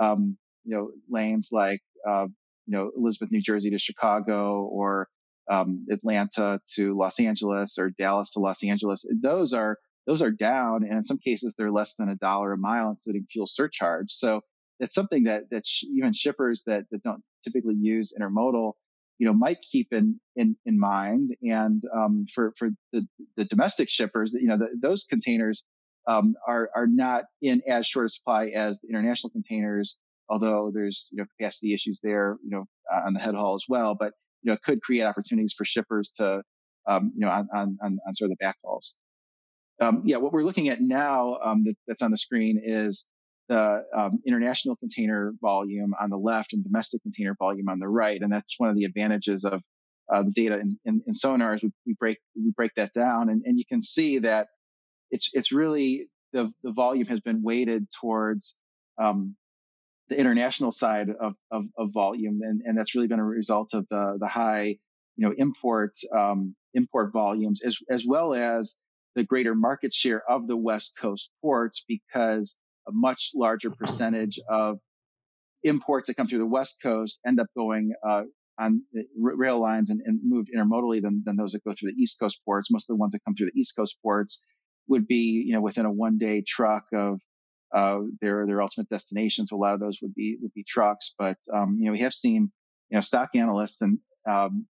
um, you know, lanes like uh, you know Elizabeth, New Jersey to Chicago, or um, Atlanta to Los Angeles, or Dallas to Los Angeles, those are those are down, and in some cases they're less than a dollar a mile, including fuel surcharge. So it's something that that sh- even shippers that that don't typically use intermodal, you know, might keep in in in mind. And um, for for the the domestic shippers, you know, the, those containers um, are are not in as short a supply as the international containers. Although there's you know capacity issues there, you know, on the head haul as well. But you know, it could create opportunities for shippers to um, you know on, on on sort of the back hauls um, yeah, what we're looking at now um, that, that's on the screen is the um, international container volume on the left and domestic container volume on the right, and that's one of the advantages of uh, the data in, in, in Sonar is we, we, break we break that down, and, and you can see that it's it's really the the volume has been weighted towards um, the international side of, of, of volume, and, and that's really been a result of the the high you know import um, import volumes as as well as the greater market share of the West Coast ports because a much larger percentage of imports that come through the West Coast end up going uh, on rail lines and, and, moved intermodally than, than those that go through the East Coast ports. Most of the ones that come through the East Coast ports would be, you know, within a one day truck of uh, their their ultimate destinations. So a lot of those would be would be trucks, but um, you know we have seen you know stock analysts and um,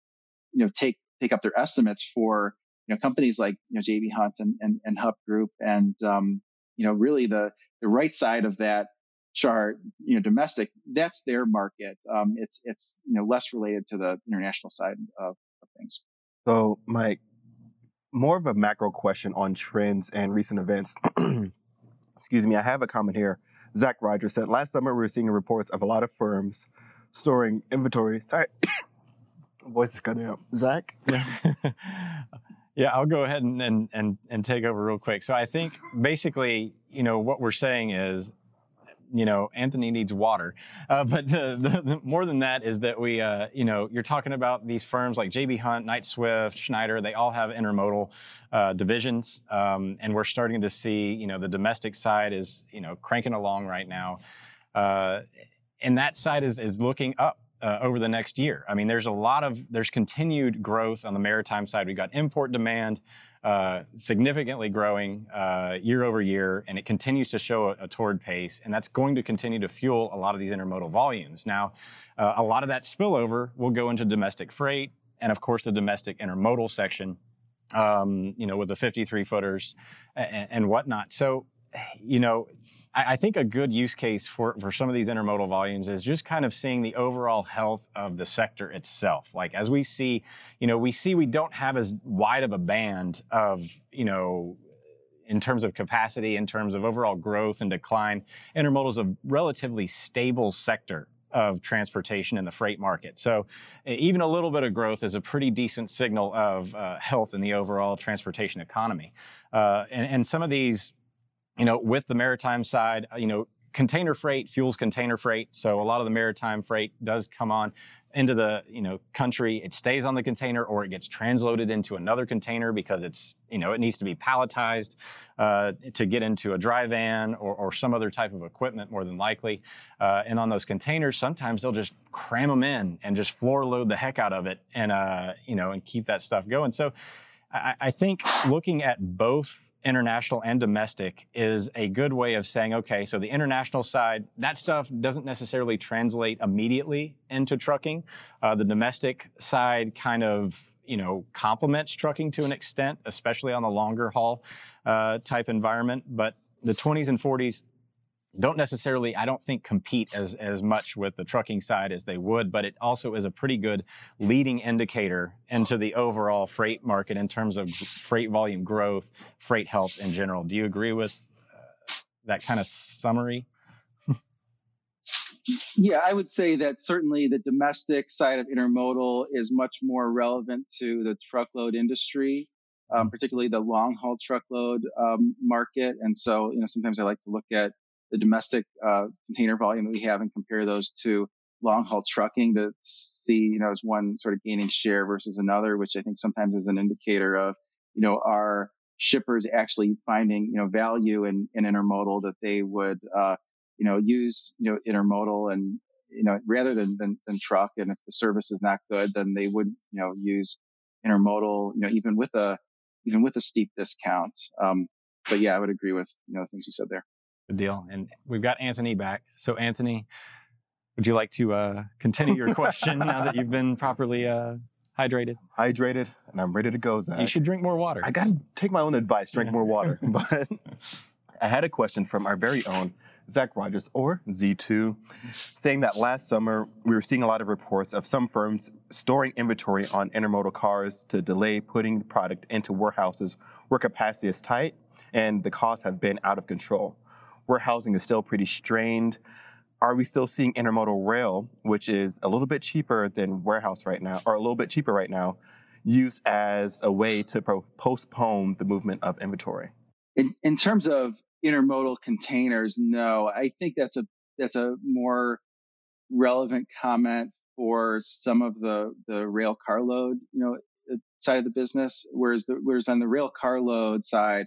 you know take take up their estimates for you know, companies like, you know, JB Hunt and, and, and Hub Group and, um, you know, really the, the right side of that chart, you know, domestic, that's their market. Um, it's, it's, you know, less related to the international side of, of things. So, Mike, more of a macro question on trends and recent events. Excuse me, I have a comment here. Zach Rogers said last summer we were seeing reports of a lot of firms storing inventory. Sorry, voice is cutting out. Zach. Yeah. Yeah, I'll go ahead and, and, and, and take over real quick. So I think basically, you know, what we're saying is, you know, Anthony needs water. Uh, but the, the, the, more than that is that we, uh, you know, you're talking about these firms like JB Hunt, Knight Swift, Schneider, they all have intermodal uh, divisions. Um, and we're starting to see, you know, the domestic side is, you know, cranking along right now. Uh, and that side is, is looking up uh, over the next year. I mean, there's a lot of there's continued growth on the maritime side. We've got import demand uh, significantly growing uh, year over year, and it continues to show a, a, toward pace, and that's going to continue to fuel a lot of these intermodal volumes. Now, uh, a lot of that spillover will go into domestic freight, and of course the domestic intermodal section. Um, you know, with the 53 footers and, and whatnot. So, you know, I, I think a good use case for, for some of these intermodal volumes is just kind of seeing the overall health of the sector itself. Like as we see, you know, we see we don't have as wide of a band of, you know, in terms of capacity, in terms of overall growth and decline. Intermodal is a relatively stable sector of transportation in the freight market. So even a little bit of growth is a pretty decent signal of uh, health in the overall transportation economy. Uh, and, and, some of these you know, with the maritime side, uh, you know, container freight fuels container freight. So a lot of the maritime freight does come on into the you know country it stays on the container or it gets transloaded into another container because it's you know it needs to be palletized uh, to get into a dry van or, or, some other type of equipment more than likely uh, and on those containers sometimes they'll just cram them in and just floor load the heck out of it and uh, you know and keep that stuff going so I, I think looking at both international and domestic is a good way of saying, okay, so the international side, that stuff doesn't necessarily translate immediately into trucking. Uh, the domestic side kind of, you know, complements trucking to an extent, especially on the longer haul uh, type environment. But the 20s and 40s don't necessarily, I don't think, compete as, as much with the trucking side as they would, but it also is a pretty good leading indicator into the overall freight market in terms of freight volume growth, freight health in general. Do you agree with uh, that kind of summary? yeah, I would say that certainly the domestic side of intermodal is much more relevant to the truckload industry um, particularly the long haul truckload um, market. And so, you know, sometimes I like to look at the domestic uh, container volume that we have and compare those to long haul trucking to see, you know, is one sort of gaining share versus another, which I think sometimes is an indicator of, you know, are shippers actually finding, you know, value in, in intermodal that they would, uh, you know, use, you know, intermodal and, you know, rather than, than, than truck. And if the service is not good, then they would, you know, use intermodal, you know, even with a, even with a steep discount. Um, but yeah, I would agree with, you know, the things you said there. Good deal. And we've got Anthony back. So Anthony, would you like to uh, continue your question now that you've been properly uh, hydrated? Hydrated, and I'm ready to go, Zach. You should drink more water. I got to take my own advice, drink more water. but I had a question from our very own Zach Rogers, or Z2, saying that last summer we were seeing a lot of reports of some firms storing inventory on intermodal cars to delay putting the product into warehouses where capacity is tight and the costs have been out of control. Warehousing is still pretty strained are we still seeing intermodal rail, which is a little bit cheaper than warehouse right now, or a little bit cheaper right now, used as a way to pro- postpone the movement of inventory? In, in terms of intermodal containers, no. I think that's a that's a more relevant comment for some of the the rail carload, you know, side of the business. Whereas the, whereas on the rail carload side,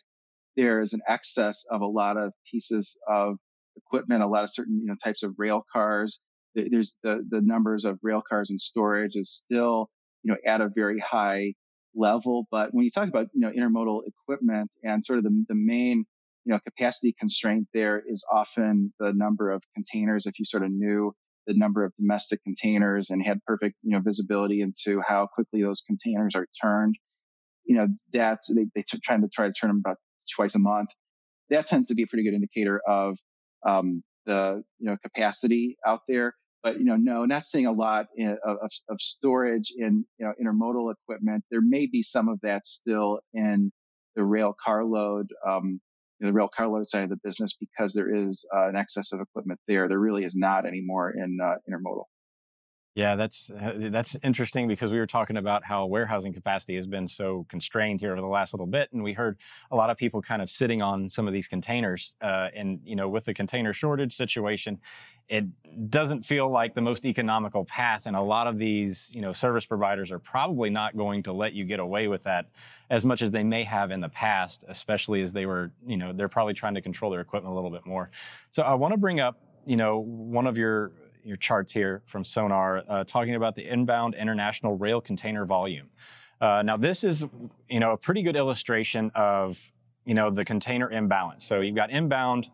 there is an excess of a lot of pieces of equipment, a lot of certain you know types of rail cars. There's the the numbers of rail cars in storage is still you know at a very high level. But when you talk about you know intermodal equipment and sort of the the main you know capacity constraint there is often the number of containers. If you sort of knew the number of domestic containers and had perfect you know visibility into how quickly those containers are turned, you know that's they they t- trying to try to turn them about twice a month. That tends to be a pretty good indicator of um, the you know capacity out there. But you know, no, not seeing a lot in, of, of storage in you know intermodal equipment. There may be some of that still in the rail carload, um, the rail carload side of the business because there is uh, an excess of equipment there. There really is not anymore in uh, intermodal. Yeah, that's uh, that's interesting because we were talking about how warehousing capacity has been so constrained here over the last little bit, and we heard a lot of people kind of sitting on some of these containers. Uh, and you know, with the container shortage situation, it doesn't feel like the most economical path. And a lot of these, you know, service providers are probably not going to let you get away with that as much as they may have in the past, especially as they were, you know, they're probably trying to control their equipment a little bit more. So I want to bring up, you know, one of your your charts here from Sonar, uh, talking about the inbound international rail container volume. Uh, now, this is, you know, a pretty good illustration of, you know, the container imbalance. So you've got inbound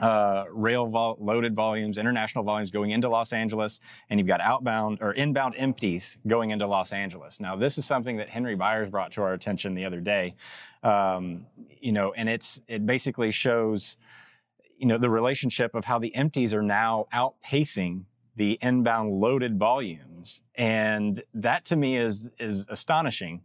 uh, rail vol- loaded volumes, international volumes going into Los Angeles, and you've got outbound or inbound empties going into Los Angeles. Now, this is something that Henry Byers brought to our attention the other day. Um, you know, and it's it basically shows you know the relationship of how the empties are now outpacing the inbound loaded volumes. And that to me is is astonishing.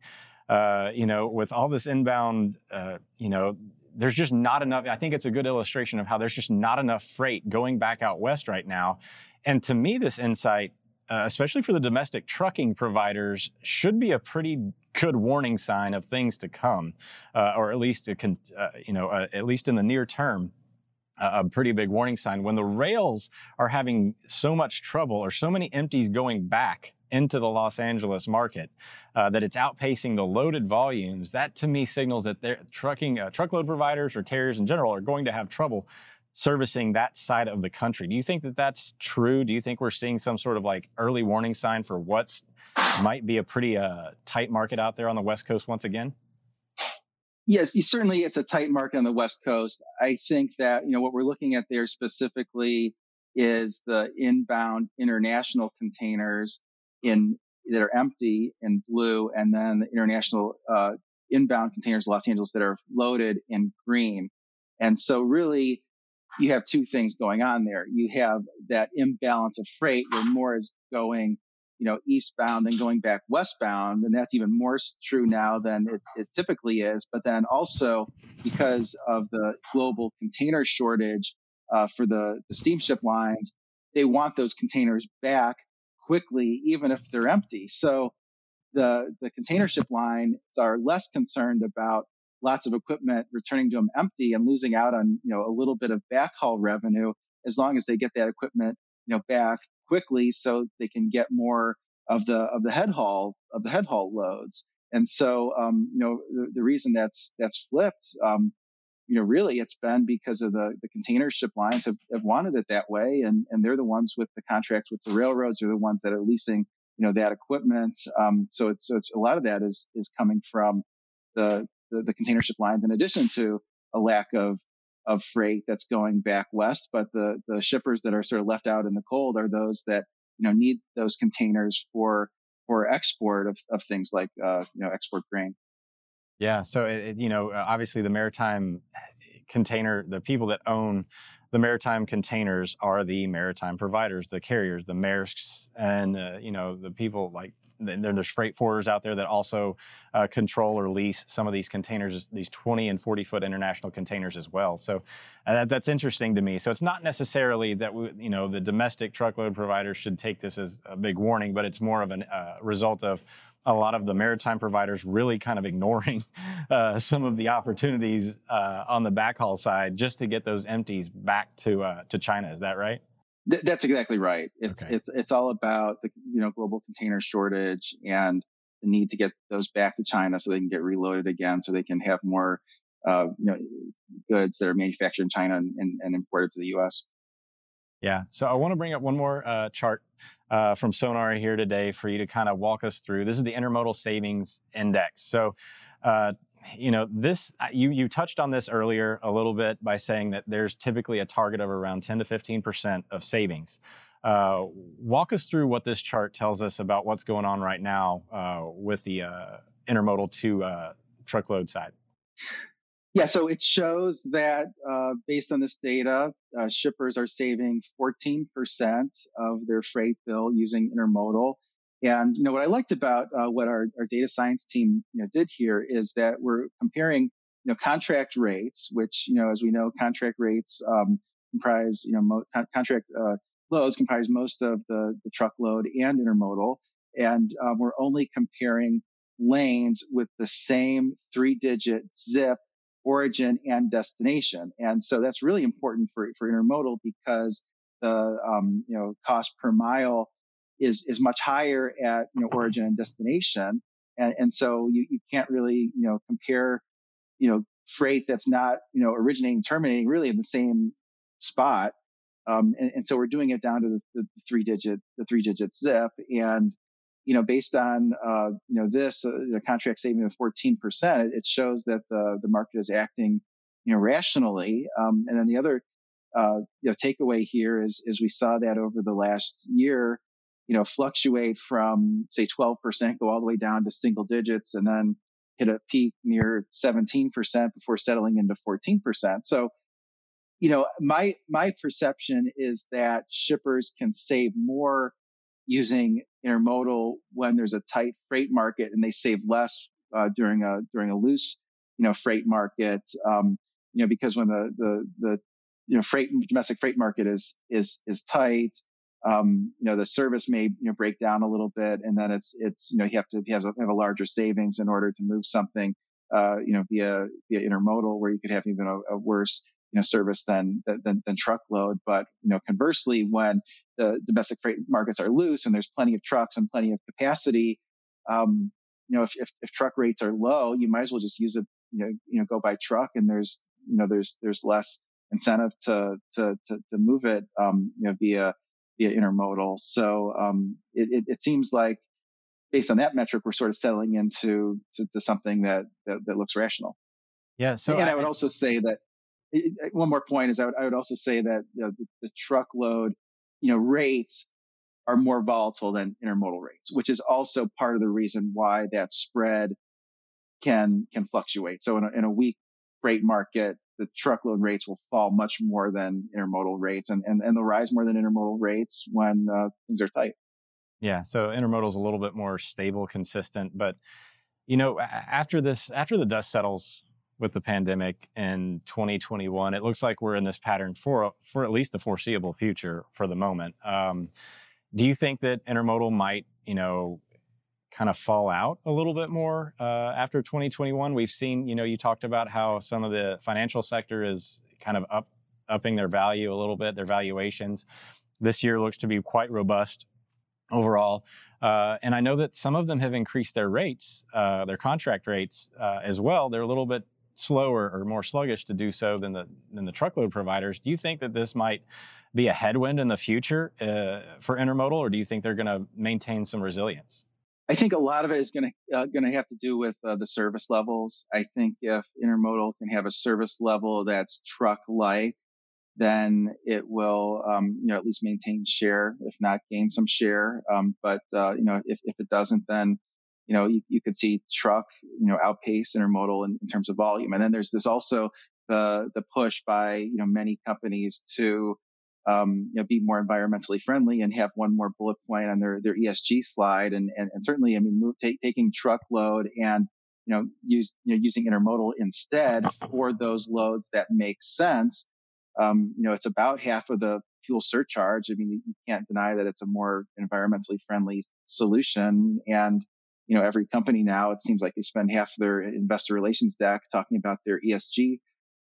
Uh, you know with all this inbound uh, you know there's just not enough i think it's a good illustration of how there's just not enough freight going back out west right now. And to me this insight uh, especially for the domestic trucking providers should be a pretty good warning sign of things to come uh, or at least a, uh, you know uh, at least in the near term a pretty big warning sign. When the rails are having so much trouble or so many empties going back into the Los Angeles market uh, that it's outpacing the loaded volumes, that to me signals that their trucking uh, truckload providers or carriers in general are going to have trouble servicing that side of the country. Do you think that that's true? Do you think we're seeing some sort of like early warning sign for what might be a pretty uh, tight market out there on the West Coast once again? Yes, certainly it's a tight market on the West Coast. I think that, you know, what we're looking at there specifically is the inbound international containers in that are empty in blue and then the international uh, inbound containers Los Angeles that are loaded in green. And so really you have two things going on there. You have that imbalance of freight where more is going you know, eastbound and going back westbound. And that's even more true now than it, it typically is. But then also because of the global container shortage uh, for the, the steamship lines, they want those containers back quickly, even if they're empty. So the the container ship lines are less concerned about lots of equipment returning to them empty and losing out on you know a little bit of backhaul revenue as long as they get that equipment you know back quickly so they can get more of the of the head haul of the head haul loads. And so um, you know the, the reason that's that's flipped um, you know really it's been because of the the container ship lines have, have wanted it that way and and they're the ones with the contracts with the railroads they're the ones that are leasing you know that equipment. Um, so it's so it's a lot of that is is coming from the the, the container ship lines, in addition to a lack of of freight that's going back west. But the the shippers that are sort of left out in the cold are those that you know need those containers for for export of, of things like uh, you know export grain. Yeah, so it, you know obviously the maritime container, the people that own the maritime containers are the maritime providers, the carriers, the Maersks, and uh, you know the people like then there's freight forwarders out there that also uh, control or lease some of these containers, these 20 and 40 foot international containers as well. So uh, that, that's interesting to me. So it's not necessarily that we, you know the domestic truckload providers should take this as a big warning, but it's more of a uh, result of a lot of the maritime providers really kind of ignoring uh, some of the opportunities uh, on the backhaul side just to get those empties back to uh, to China. Is that right? Th- that's exactly right. It's okay. it's it's all about the you know global container shortage and the need to get those back to China so they can get reloaded again, so they can have more uh, you know goods that are manufactured in China and, and, and imported to the U.S. Yeah. So I want to bring up one more uh, chart uh, from Sonar here today for you to kind of walk us through. This is the Intermodal Savings Index. So uh, you know this you you touched on this earlier a little bit by saying that there's typically a target of around 10 to 15 percent of savings. Uh, walk us through what this chart tells us about what's going on right now uh, with the uh, intermodal to uh, truckload side. Yeah so it shows that uh, based on this data uh, shippers are saving 14 percent of their freight bill using intermodal and you know what I liked about uh, what our, our data science team you know, did here is that we're comparing you know contract rates, which you know as we know contract rates um, comprise you know mo- contract uh, loads comprise most of the the truckload and intermodal, and um, we're only comparing lanes with the same three digit zip origin and destination, and so that's really important for for intermodal because the um, you know cost per mile is is much higher at you know origin and destination, and and so you you can't really you know compare you know freight that's not you know originating terminating really in the same spot. Um, and, and, so we're doing it down to the, the, three digit the three digit zip. And you know based on uh, you know this uh, the contract saving of 14 percent it shows that the the market is acting you know rationally. Um, and then the other uh, you know takeaway here is is we saw that over the last year you know, fluctuate from say 12%, go all the way down to single digits and then hit a peak near 17% before settling into 14%. So, you know, my, my perception is that shippers can save more using intermodal when there's a tight freight market and they save less uh, during a, during a loose, you know, freight market. Um, you know, because when the, the, the, you know, freight, domestic freight market is, is, is tight, um, you know, the service may you know, break down a little bit, and then it's it's you know you have to have a, have a larger savings in order to move something, uh, you know, via via intermodal, where you could have even a, a worse you know service than, than than truckload. But you know, conversely, when the domestic freight markets are loose and there's plenty of trucks and plenty of capacity, um, you know, if, if if truck rates are low, you might as well just use it, you know, you know, go by truck, and there's you know there's there's less incentive to to to, to move it, um, you know, via via intermodal. So um, it, it, it, seems like based on that metric, we're sort of settling into to, to something that, that, that looks rational. Yeah. So and I, I would also say that one more point is I would, I would also say that you know, the, the truckload, you know, rates are more volatile than intermodal rates, which is also part of the reason why that spread can can fluctuate. So in a, in a weak freight market, the truckload rates will fall much more than intermodal rates and, and, and they'll rise more than intermodal rates when uh, things are tight. Yeah. So intermodal is a little bit more stable, consistent, but you know, after this, after the dust settles with the pandemic in 2021, it looks like we're in this pattern for, for at least the foreseeable future for the moment. Um, do you think that intermodal might, you know, kind of fall out a little bit more uh, after 2021. We've seen, you know, you talked about how some of the financial sector is kind of up upping their value a little bit, their valuations. This year looks to be quite robust overall. Uh, and I know that some of them have increased their rates, uh, their contract rates uh, as well. They're a little bit slower or more sluggish to do so than the than the truckload providers. Do you think that this might be a headwind in the future uh, for intermodal, or do you think they're going to maintain some resilience? I think a lot of it is going to uh, going to have to do with uh, the service levels. I think if intermodal can have a service level that's truck like, then it will, um, you know, at least maintain share, if not gain some share. Um, but, uh, you know, if, if it doesn't, then, you know, you, you could see truck, you know, outpace intermodal in, in terms of volume. And then there's this also the, the push by, you know, many companies to, um, you know, be more environmentally friendly and have one more bullet point on their, their ESG slide. And, and, and certainly, I mean, move, take, taking truckload and, you know, use, you know, using intermodal instead for those loads that make sense um, you know, it's about half of the fuel surcharge. I mean, you can't deny that it's a more environmentally friendly solution. And, you know, every company now, it seems like they spend half their investor relations deck talking about their ESG,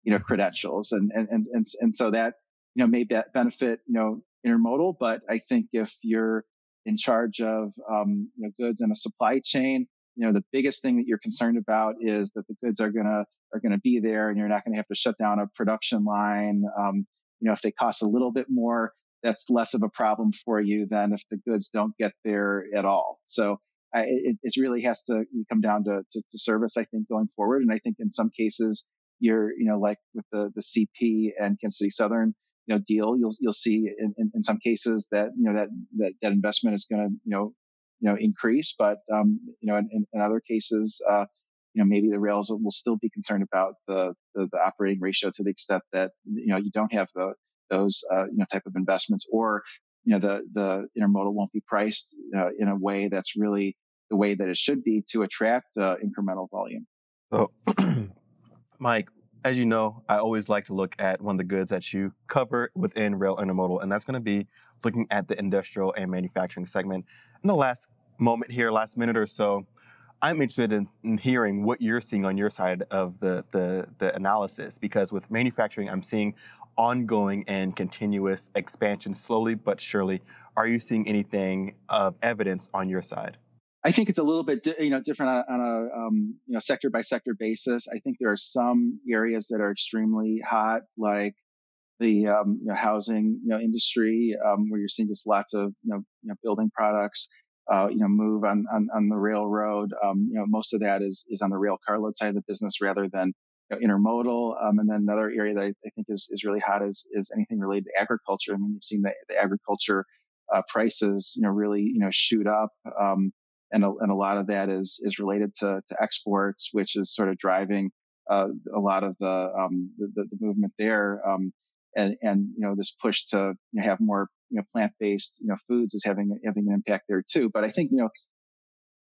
you know, credentials. And, and, and, and, and so that, you know, may be- benefit, you know, intermodal. But I think if you're in charge of, um, you know, goods and a supply chain, you know, the biggest thing that you're concerned about is that the goods are going to, are going to be there and you're not going to have to shut down a production line. Um, you know, if they cost a little bit more, that's less of a problem for you than if the goods don't get there at all. So I, it, it really has to come down to, to, to service, I think, going forward. And I think in some cases, you're, you know, like with the, the CP and Kansas City Southern, you know, deal, you'll, you'll see in, in, in some cases that, you know, that, that, that investment is going to, you know, you know, increase. But, um, you know, in, in other cases, uh, you know, maybe the rails will still be concerned about the, the, the operating ratio to the extent that, you know, you don't have the, those, uh, you know, type of investments or, you know, the, the intermodal won't be priced uh, in a way that's really the way that it should be to attract uh, incremental volume. So, Mike, as you know, I always like to look at one of the goods that you cover within rail intermodal, and that's going to be looking at the industrial and manufacturing segment. In the last moment here, last minute or so, I'm interested in, in, hearing what you're seeing on your side of the, the, the analysis because with manufacturing, I'm seeing ongoing and continuous expansion slowly but surely. Are you seeing anything of evidence on your side? I think it's a little bit, you know, different on a, um, you know, sector by sector basis. I think there are some areas that are extremely hot, like the um, you know, housing you know, industry, um, where you're seeing just lots of you know, you know building products uh, you know, move on, on, on the railroad. Um, you know, most of that is, is on the rail carload side of the business rather than you know, intermodal. Um, and then another area that I, I, think is, is really hot is, is anything related to agriculture. I mean, you've seen the, the agriculture, uh, prices, you know, really, you know, shoot up. Um, and a, and a lot of that is, is related to, to exports, which is sort of driving, uh, a lot of the, um, the, the movement there. Um, and, and, you know, this push to you know, have more you know, plant-based, you know, foods is having, having an impact there too. But I think, you know,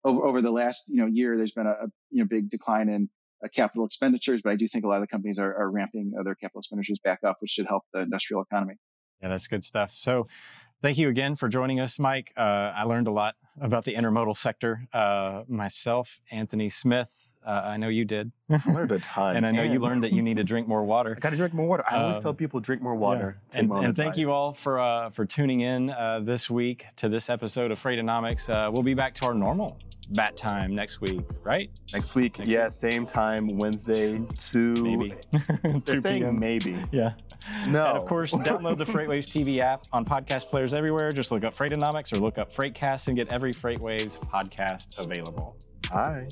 over, over the last, you know, year, there's been a, a you know, big decline in uh, capital expenditures, but I do think a lot of the companies are, are ramping their capital expenditures back up, which should help the industrial economy. Yeah, that's good stuff. So thank you again for joining us, Mike. Uh, I learned a lot about the intermodal sector. Uh, myself, Anthony Smith, uh, I know you did. I learned a ton. and I know and you learned that you need to drink more water. I got to drink more water. I always um, tell people drink more water. Yeah. And, and thank you all for uh, for tuning in uh, this week to this episode of Freightonomics. Uh, we'll be back to our normal bat time next week, right? Next week, next yeah, week. same time, Wednesday, two. Maybe. 2 p.m. Maybe. Yeah. No. And of course, download the FreightWaves TV app on podcast players everywhere. Just look up Freightonomics or look up Freightcast and get every FreightWaves podcast available. Hi.